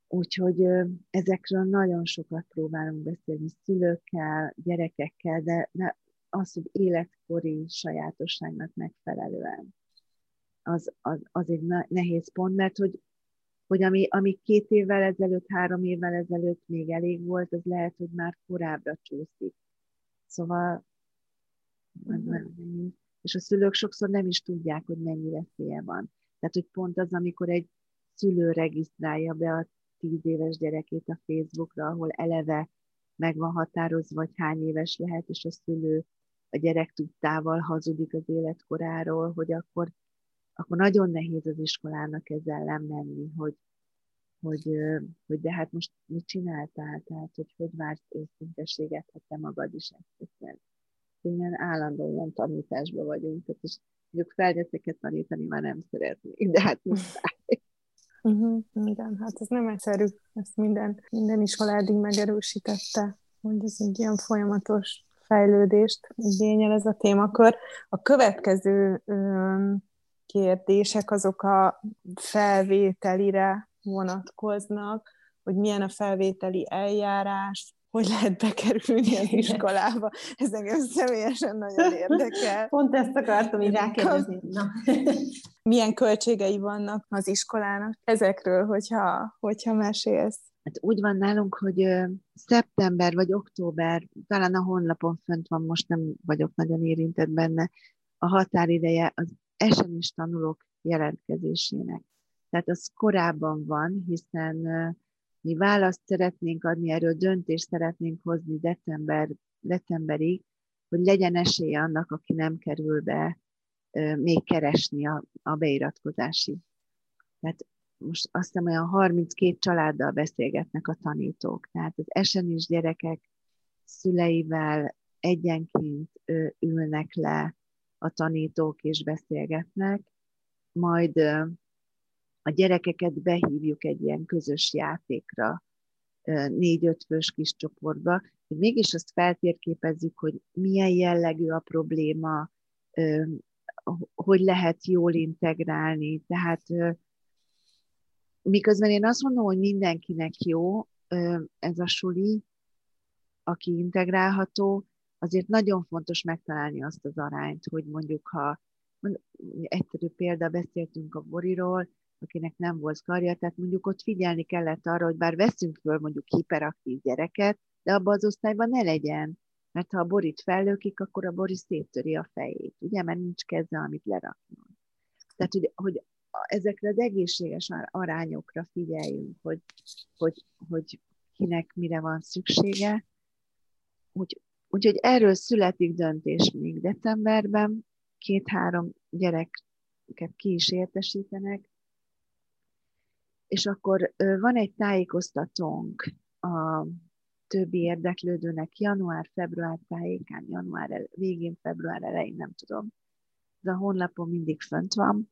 Úgyhogy ezekről nagyon sokat próbálunk beszélni szülőkkel, gyerekekkel, de, de az, hogy életkori sajátosságnak megfelelően, az, az, az egy nehéz pont, mert hogy, hogy ami, ami két évvel ezelőtt, három évvel ezelőtt még elég volt, az lehet, hogy már korábbra csúszik. Szóval, mm-hmm. és a szülők sokszor nem is tudják, hogy mennyi veszélye van. Tehát, hogy pont az, amikor egy szülő regisztrálja be a tíz éves gyerekét a Facebookra, ahol eleve meg van határozva, hogy hány éves lehet, és a szülő a gyerek tudtával hazudik az életkoráról, hogy akkor, akkor nagyon nehéz az iskolának ezzel nem menni, hogy, hogy, hogy de hát most mit csináltál, tehát hogy hogy vársz őszintességet, ha te magad is ezt teszed. Állandóan tanításban vagyunk, tehát és mondjuk felnőtteket tanítani már nem szeretnék, de hát muszáj. Uh-huh, igen, hát ez nem egyszerű, ezt minden, minden iskoládig megerősítette, hogy ez egy ilyen folyamatos fejlődést igényel ez a témakör. A következő kérdések azok a felvételire vonatkoznak, hogy milyen a felvételi eljárás, hogy lehet bekerülni az iskolába. Ez engem személyesen nagyon érdekel. Pont ezt akartam így rákérdezni. Na. Milyen költségei vannak az iskolának ezekről, hogyha, hogyha mesélsz? Hát úgy van nálunk, hogy szeptember vagy október, talán a honlapon fönt van, most nem vagyok nagyon érintett benne, a határideje az esenis tanulók jelentkezésének. Tehát az korábban van, hiszen mi választ szeretnénk adni, erről döntést szeretnénk hozni december, decemberig, hogy legyen esélye annak, aki nem kerül be, még keresni a, a beiratkozási. Tehát most azt hiszem olyan 32 családdal beszélgetnek a tanítók. Tehát az esenis gyerekek szüleivel egyenként ülnek le a tanítók és beszélgetnek, majd a gyerekeket behívjuk egy ilyen közös játékra, négy-öt fős kis csoportba, hogy mégis azt feltérképezzük, hogy milyen jellegű a probléma, hogy lehet jól integrálni. Tehát miközben én azt mondom, hogy mindenkinek jó ez a suli, aki integrálható, azért nagyon fontos megtalálni azt az arányt, hogy mondjuk, ha egyszerű példa, beszéltünk a Boriról, akinek nem volt karja, tehát mondjuk ott figyelni kellett arra, hogy bár veszünk föl mondjuk hiperaktív gyereket, de abban az osztályban ne legyen, mert ha a borit fellőkik, akkor a bori széttöri a fejét, ugye, mert nincs keze, amit lerakni. Tehát, hogy, hogy ezekre az egészséges arányokra figyeljünk, hogy, hogy, hogy kinek mire van szüksége. Úgy, úgyhogy erről születik döntés még decemberben, két-három gyereket ki is értesítenek, és akkor van egy tájékoztatónk a többi érdeklődőnek január-február tájékán, január végén, február elején, nem tudom. De a honlapon mindig fönt van,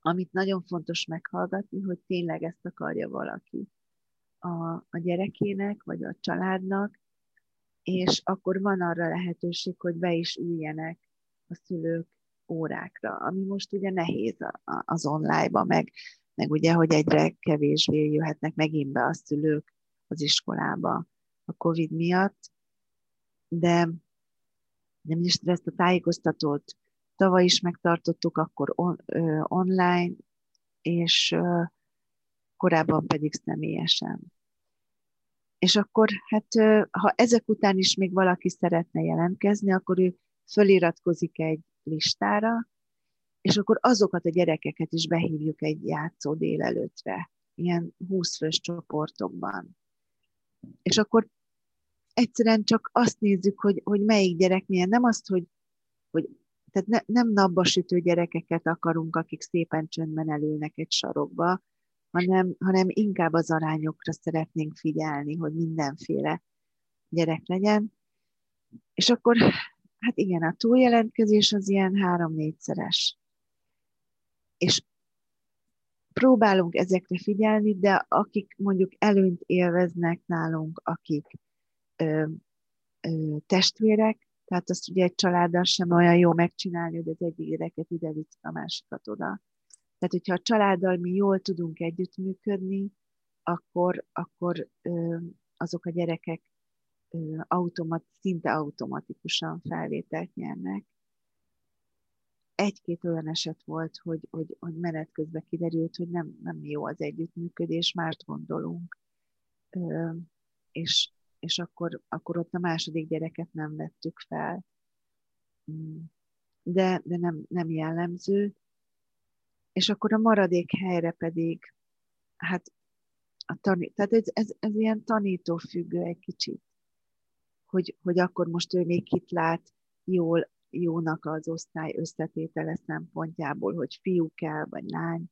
amit nagyon fontos meghallgatni, hogy tényleg ezt akarja valaki a, a gyerekének, vagy a családnak, és akkor van arra lehetőség, hogy be is üljenek a szülők órákra, ami most ugye nehéz az online-ba, meg, meg ugye, hogy egyre kevésbé jöhetnek megint be a szülők az iskolába a COVID miatt, de nem is ezt a tájékoztatót tavaly is megtartottuk, akkor on, ö, online, és ö, korábban pedig személyesen. És akkor, hát ha ezek után is még valaki szeretne jelentkezni, akkor ő föliratkozik egy listára, és akkor azokat a gyerekeket is behívjuk egy játszó délelőtre, ilyen 20 fős csoportokban. És akkor egyszerűen csak azt nézzük, hogy, hogy melyik gyerek milyen, nem azt, hogy, hogy tehát ne, nem napba sütő gyerekeket akarunk, akik szépen csöndben elülnek egy sarokba, hanem, hanem inkább az arányokra szeretnénk figyelni, hogy mindenféle gyerek legyen. És akkor, hát igen, a túljelentkezés az ilyen három-négyszeres. És próbálunk ezekre figyelni, de akik mondjuk előnyt élveznek nálunk, akik ö, ö, testvérek, tehát azt ugye egy családdal sem olyan jó megcsinálni, hogy az egyik gyereket ide visz, a másikat oda. Tehát, hogyha a családdal mi jól tudunk együttműködni, akkor, akkor ö, azok a gyerekek automat, szinte automatikusan felvételt nyernek. Egy-két olyan eset volt, hogy, hogy, hogy menet közben kiderült, hogy nem, nem jó az együttműködés, mást gondolunk. Ö, és, és akkor, akkor ott a második gyereket nem vettük fel. Mm. De, de nem, nem jellemző és akkor a maradék helyre pedig, hát a tanít, tehát ez, ez, ez ilyen tanítófüggő egy kicsit, hogy, hogy akkor most ő még kit lát jól, jónak az osztály összetétele szempontjából, hogy fiú kell, vagy lány.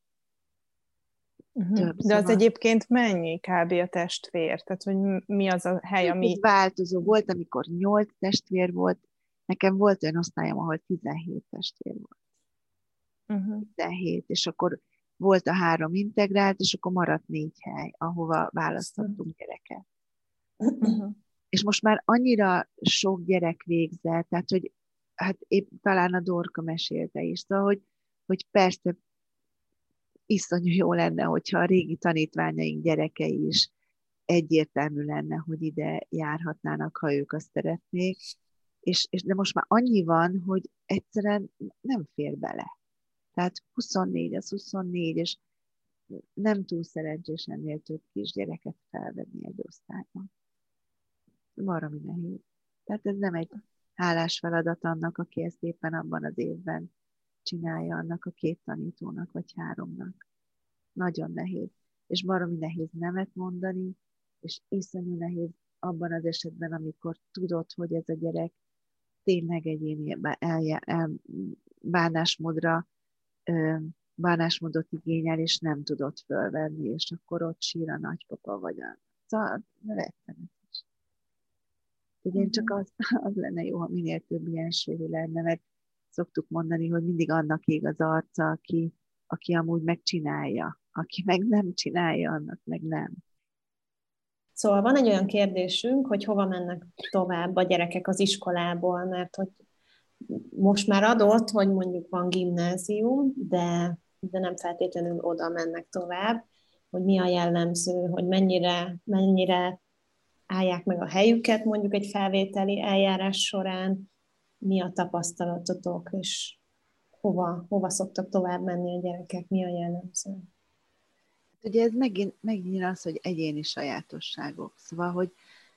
Uh-huh. Több, De szóval... az egyébként mennyi kb. a testvér? Tehát, hogy mi az a hely, ami... Ez változó. Volt, amikor nyolc testvér volt, nekem volt olyan osztályom, ahol 17 testvér volt uh-huh. 17, és akkor volt a három integrált, és akkor maradt négy hely, ahova választottunk gyereket. Uh-huh. És most már annyira sok gyerek végzett, tehát, hogy hát épp talán a Dorka mesélte is, szóval, hogy, hogy persze iszonyú jó lenne, hogyha a régi tanítványaink gyerekei is egyértelmű lenne, hogy ide járhatnának, ha ők azt szeretnék, és, és de most már annyi van, hogy egyszerűen nem fér bele. Tehát 24 az 24, és nem túl szerencsés ennél több kisgyereket felvenni egy osztályban. Baromi nehéz. Tehát ez nem egy hálás feladat annak, aki ezt éppen abban az évben csinálja annak a két tanítónak, vagy háromnak. Nagyon nehéz. És baromi nehéz nemet mondani, és iszonyú nehéz abban az esetben, amikor tudod, hogy ez a gyerek tényleg egyéni bánásmódra bánásmódot igényel, és nem tudott fölvenni, és akkor ott sír a nagypapa, vagy a... Szóval rettenetes. Én csak mhm. az, az lenne jó, ha minél több ilyen sűrű lenne, mert szoktuk mondani, hogy mindig annak ég az arca, aki, aki amúgy megcsinálja. Aki meg nem csinálja, annak meg nem. Szóval van egy olyan kérdésünk, hogy hova mennek tovább a gyerekek az iskolából, mert hogy most már adott, hogy mondjuk van gimnázium, de, de nem feltétlenül oda mennek tovább, hogy mi a jellemző, hogy mennyire, mennyire állják meg a helyüket mondjuk egy felvételi eljárás során, mi a tapasztalatotok, és hova, hova szoktak tovább menni a gyerekek, mi a jellemző. Ugye ez megint, megint az, hogy egyéni sajátosságok. Szóval, hogy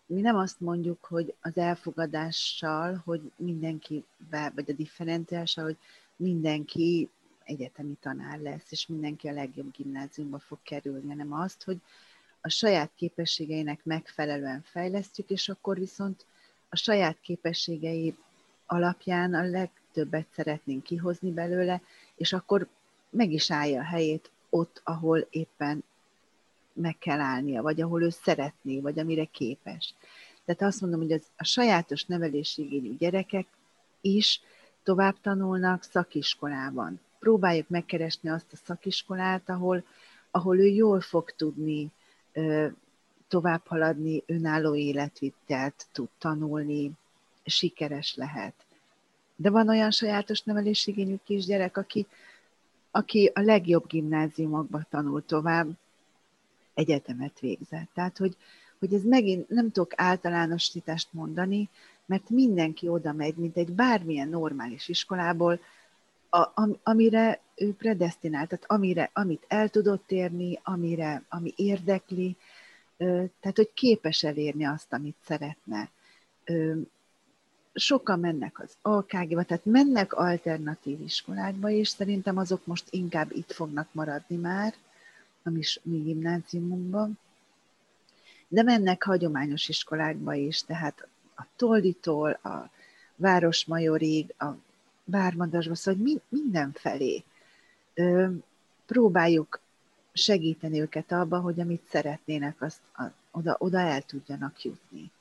mi nem azt mondjuk, hogy az elfogadással, hogy mindenki, vagy a differenciással, hogy mindenki egyetemi tanár lesz, és mindenki a legjobb gimnáziumba fog kerülni, hanem azt, hogy a saját képességeinek megfelelően fejlesztjük, és akkor viszont a saját képességei alapján a legtöbbet szeretnénk kihozni belőle, és akkor meg is állja a helyét ott, ahol éppen meg kell állnia, vagy ahol ő szeretné, vagy amire képes. Tehát azt mondom, hogy az, a sajátos nevelési igényű gyerekek is tovább tanulnak szakiskolában. Próbáljuk megkeresni azt a szakiskolát, ahol, ahol ő jól fog tudni tovább haladni, önálló életvitelt tud tanulni, sikeres lehet. De van olyan sajátos nevelésigényű kisgyerek, aki, aki a legjobb gimnáziumokban tanul tovább, egyetemet végzett. Tehát, hogy, hogy ez megint nem tudok általánosítást mondani, mert mindenki oda megy, mint egy bármilyen normális iskolából, a, amire ő predestinált, tehát amire, amit el tudott érni, amire, ami érdekli, tehát hogy képes elérni azt, amit szeretne. Sokan mennek az AKG-ba, tehát mennek alternatív iskolákba, és szerintem azok most inkább itt fognak maradni már, a mi, mi gimnáziumunkban, de mennek hagyományos iskolákba is, tehát a Tolditól, a Városmajorig, a Vármadasba, szóval mindenfelé próbáljuk segíteni őket abba, hogy amit szeretnének, azt a, oda, oda el tudjanak jutni.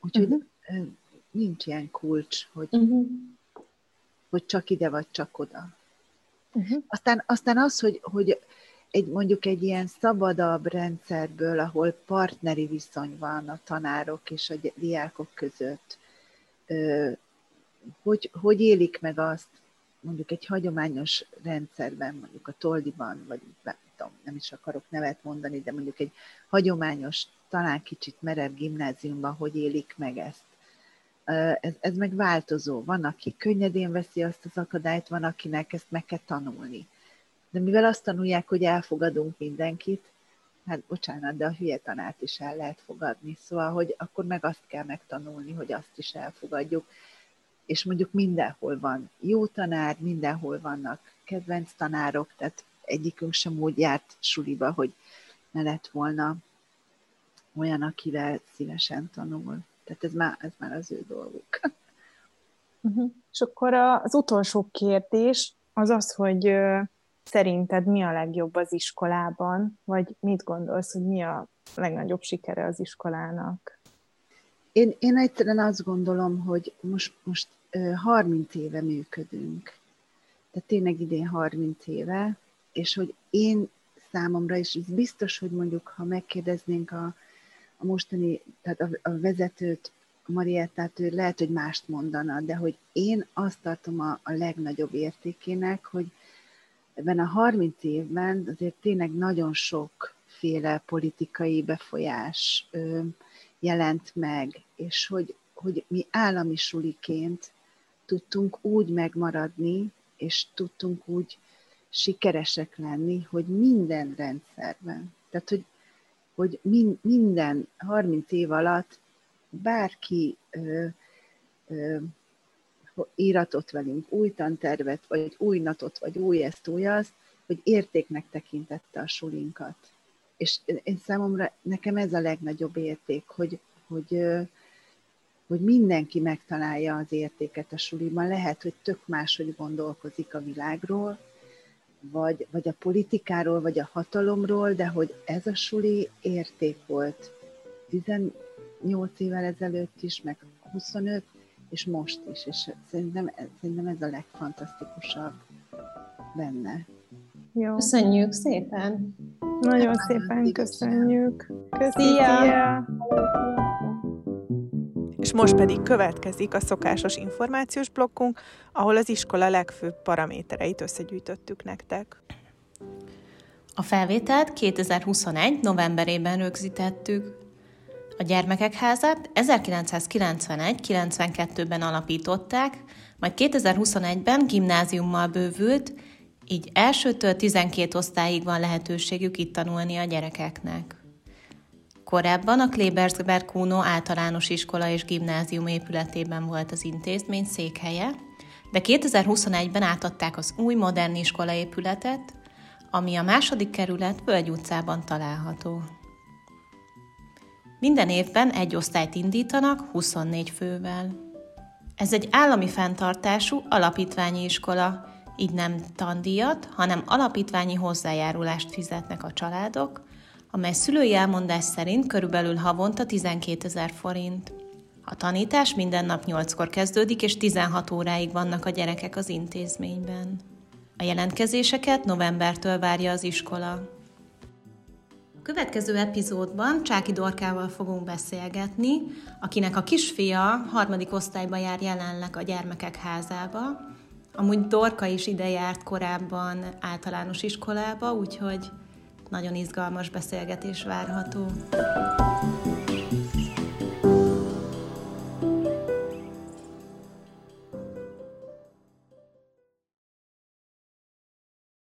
Úgyhogy uh-huh. nincs ilyen kulcs, hogy, uh-huh. hogy csak ide vagy csak oda. Uh-huh. Aztán, aztán az, hogy, hogy egy, mondjuk egy ilyen szabadabb rendszerből, ahol partneri viszony van a tanárok és a diákok között, hogy, hogy élik meg azt, mondjuk egy hagyományos rendszerben, mondjuk a Toldiban, vagy nem tudom, nem is akarok nevet mondani, de mondjuk egy hagyományos, talán kicsit merev gimnáziumban, hogy élik meg ezt. Ez, ez meg változó. Van, aki könnyedén veszi azt az akadályt, van, akinek ezt meg kell tanulni. De mivel azt tanulják, hogy elfogadunk mindenkit, hát bocsánat, de a hülye tanárt is el lehet fogadni. Szóval, hogy akkor meg azt kell megtanulni, hogy azt is elfogadjuk és mondjuk mindenhol van jó tanár, mindenhol vannak kedvenc tanárok, tehát egyikünk sem úgy járt suliba, hogy ne lett volna olyan, akivel szívesen tanul. Tehát ez már, ez már az ő dolguk. Uh-huh. És akkor az utolsó kérdés az az, hogy szerinted mi a legjobb az iskolában, vagy mit gondolsz, hogy mi a legnagyobb sikere az iskolának? Én, én egyszerűen azt gondolom, hogy most, most 30 éve működünk. Tehát tényleg idén 30 éve, és hogy én számomra is, biztos, hogy mondjuk, ha megkérdeznénk a, a mostani, tehát a, a vezetőt, Mariettát, ő lehet, hogy mást mondana, de hogy én azt tartom a, a legnagyobb értékének, hogy ebben a 30 évben azért tényleg nagyon sokféle politikai befolyás ö, jelent meg, és hogy, hogy mi állami suliként tudtunk úgy megmaradni, és tudtunk úgy sikeresek lenni, hogy minden rendszerben, tehát hogy, hogy min, minden 30 év alatt bárki ö, ö, íratott velünk új tantervet, vagy új natot, vagy új ezt, új azt, hogy értéknek tekintette a sulinkat. És én számomra, nekem ez a legnagyobb érték, hogy, hogy, hogy mindenki megtalálja az értéket a suliban. Lehet, hogy tök máshogy gondolkozik a világról, vagy, vagy a politikáról, vagy a hatalomról, de hogy ez a suli érték volt 18 évvel ezelőtt is, meg 25, és most is, és szerintem, szerintem ez a legfantasztikusabb benne. Jó. Köszönjük szépen! Nagyon szépen köszönjük! Köszönjük! És most pedig következik a szokásos információs blokkunk, ahol az iskola legfőbb paramétereit összegyűjtöttük nektek. A felvételt 2021. novemberében rögzítettük. A Gyermekek Házát 1991-92-ben alapították, majd 2021-ben gimnáziummal bővült, így elsőtől 12 osztályig van lehetőségük itt tanulni a gyerekeknek. Korábban a Klebersberg Kuno általános iskola és gimnázium épületében volt az intézmény székhelye, de 2021-ben átadták az új modern iskola épületet, ami a második kerület Völgy utcában található. Minden évben egy osztályt indítanak 24 fővel. Ez egy állami fenntartású alapítványi iskola, így nem tandíjat, hanem alapítványi hozzájárulást fizetnek a családok, amely szülői elmondás szerint körülbelül havonta 12 ezer forint. A tanítás minden nap 8-kor kezdődik, és 16 óráig vannak a gyerekek az intézményben. A jelentkezéseket novembertől várja az iskola. A következő epizódban Csáki Dorkával fogunk beszélgetni, akinek a kisfia harmadik osztályban jár jelenleg a gyermekek házába. Amúgy Dorka is ide járt korábban általános iskolába, úgyhogy nagyon izgalmas beszélgetés várható.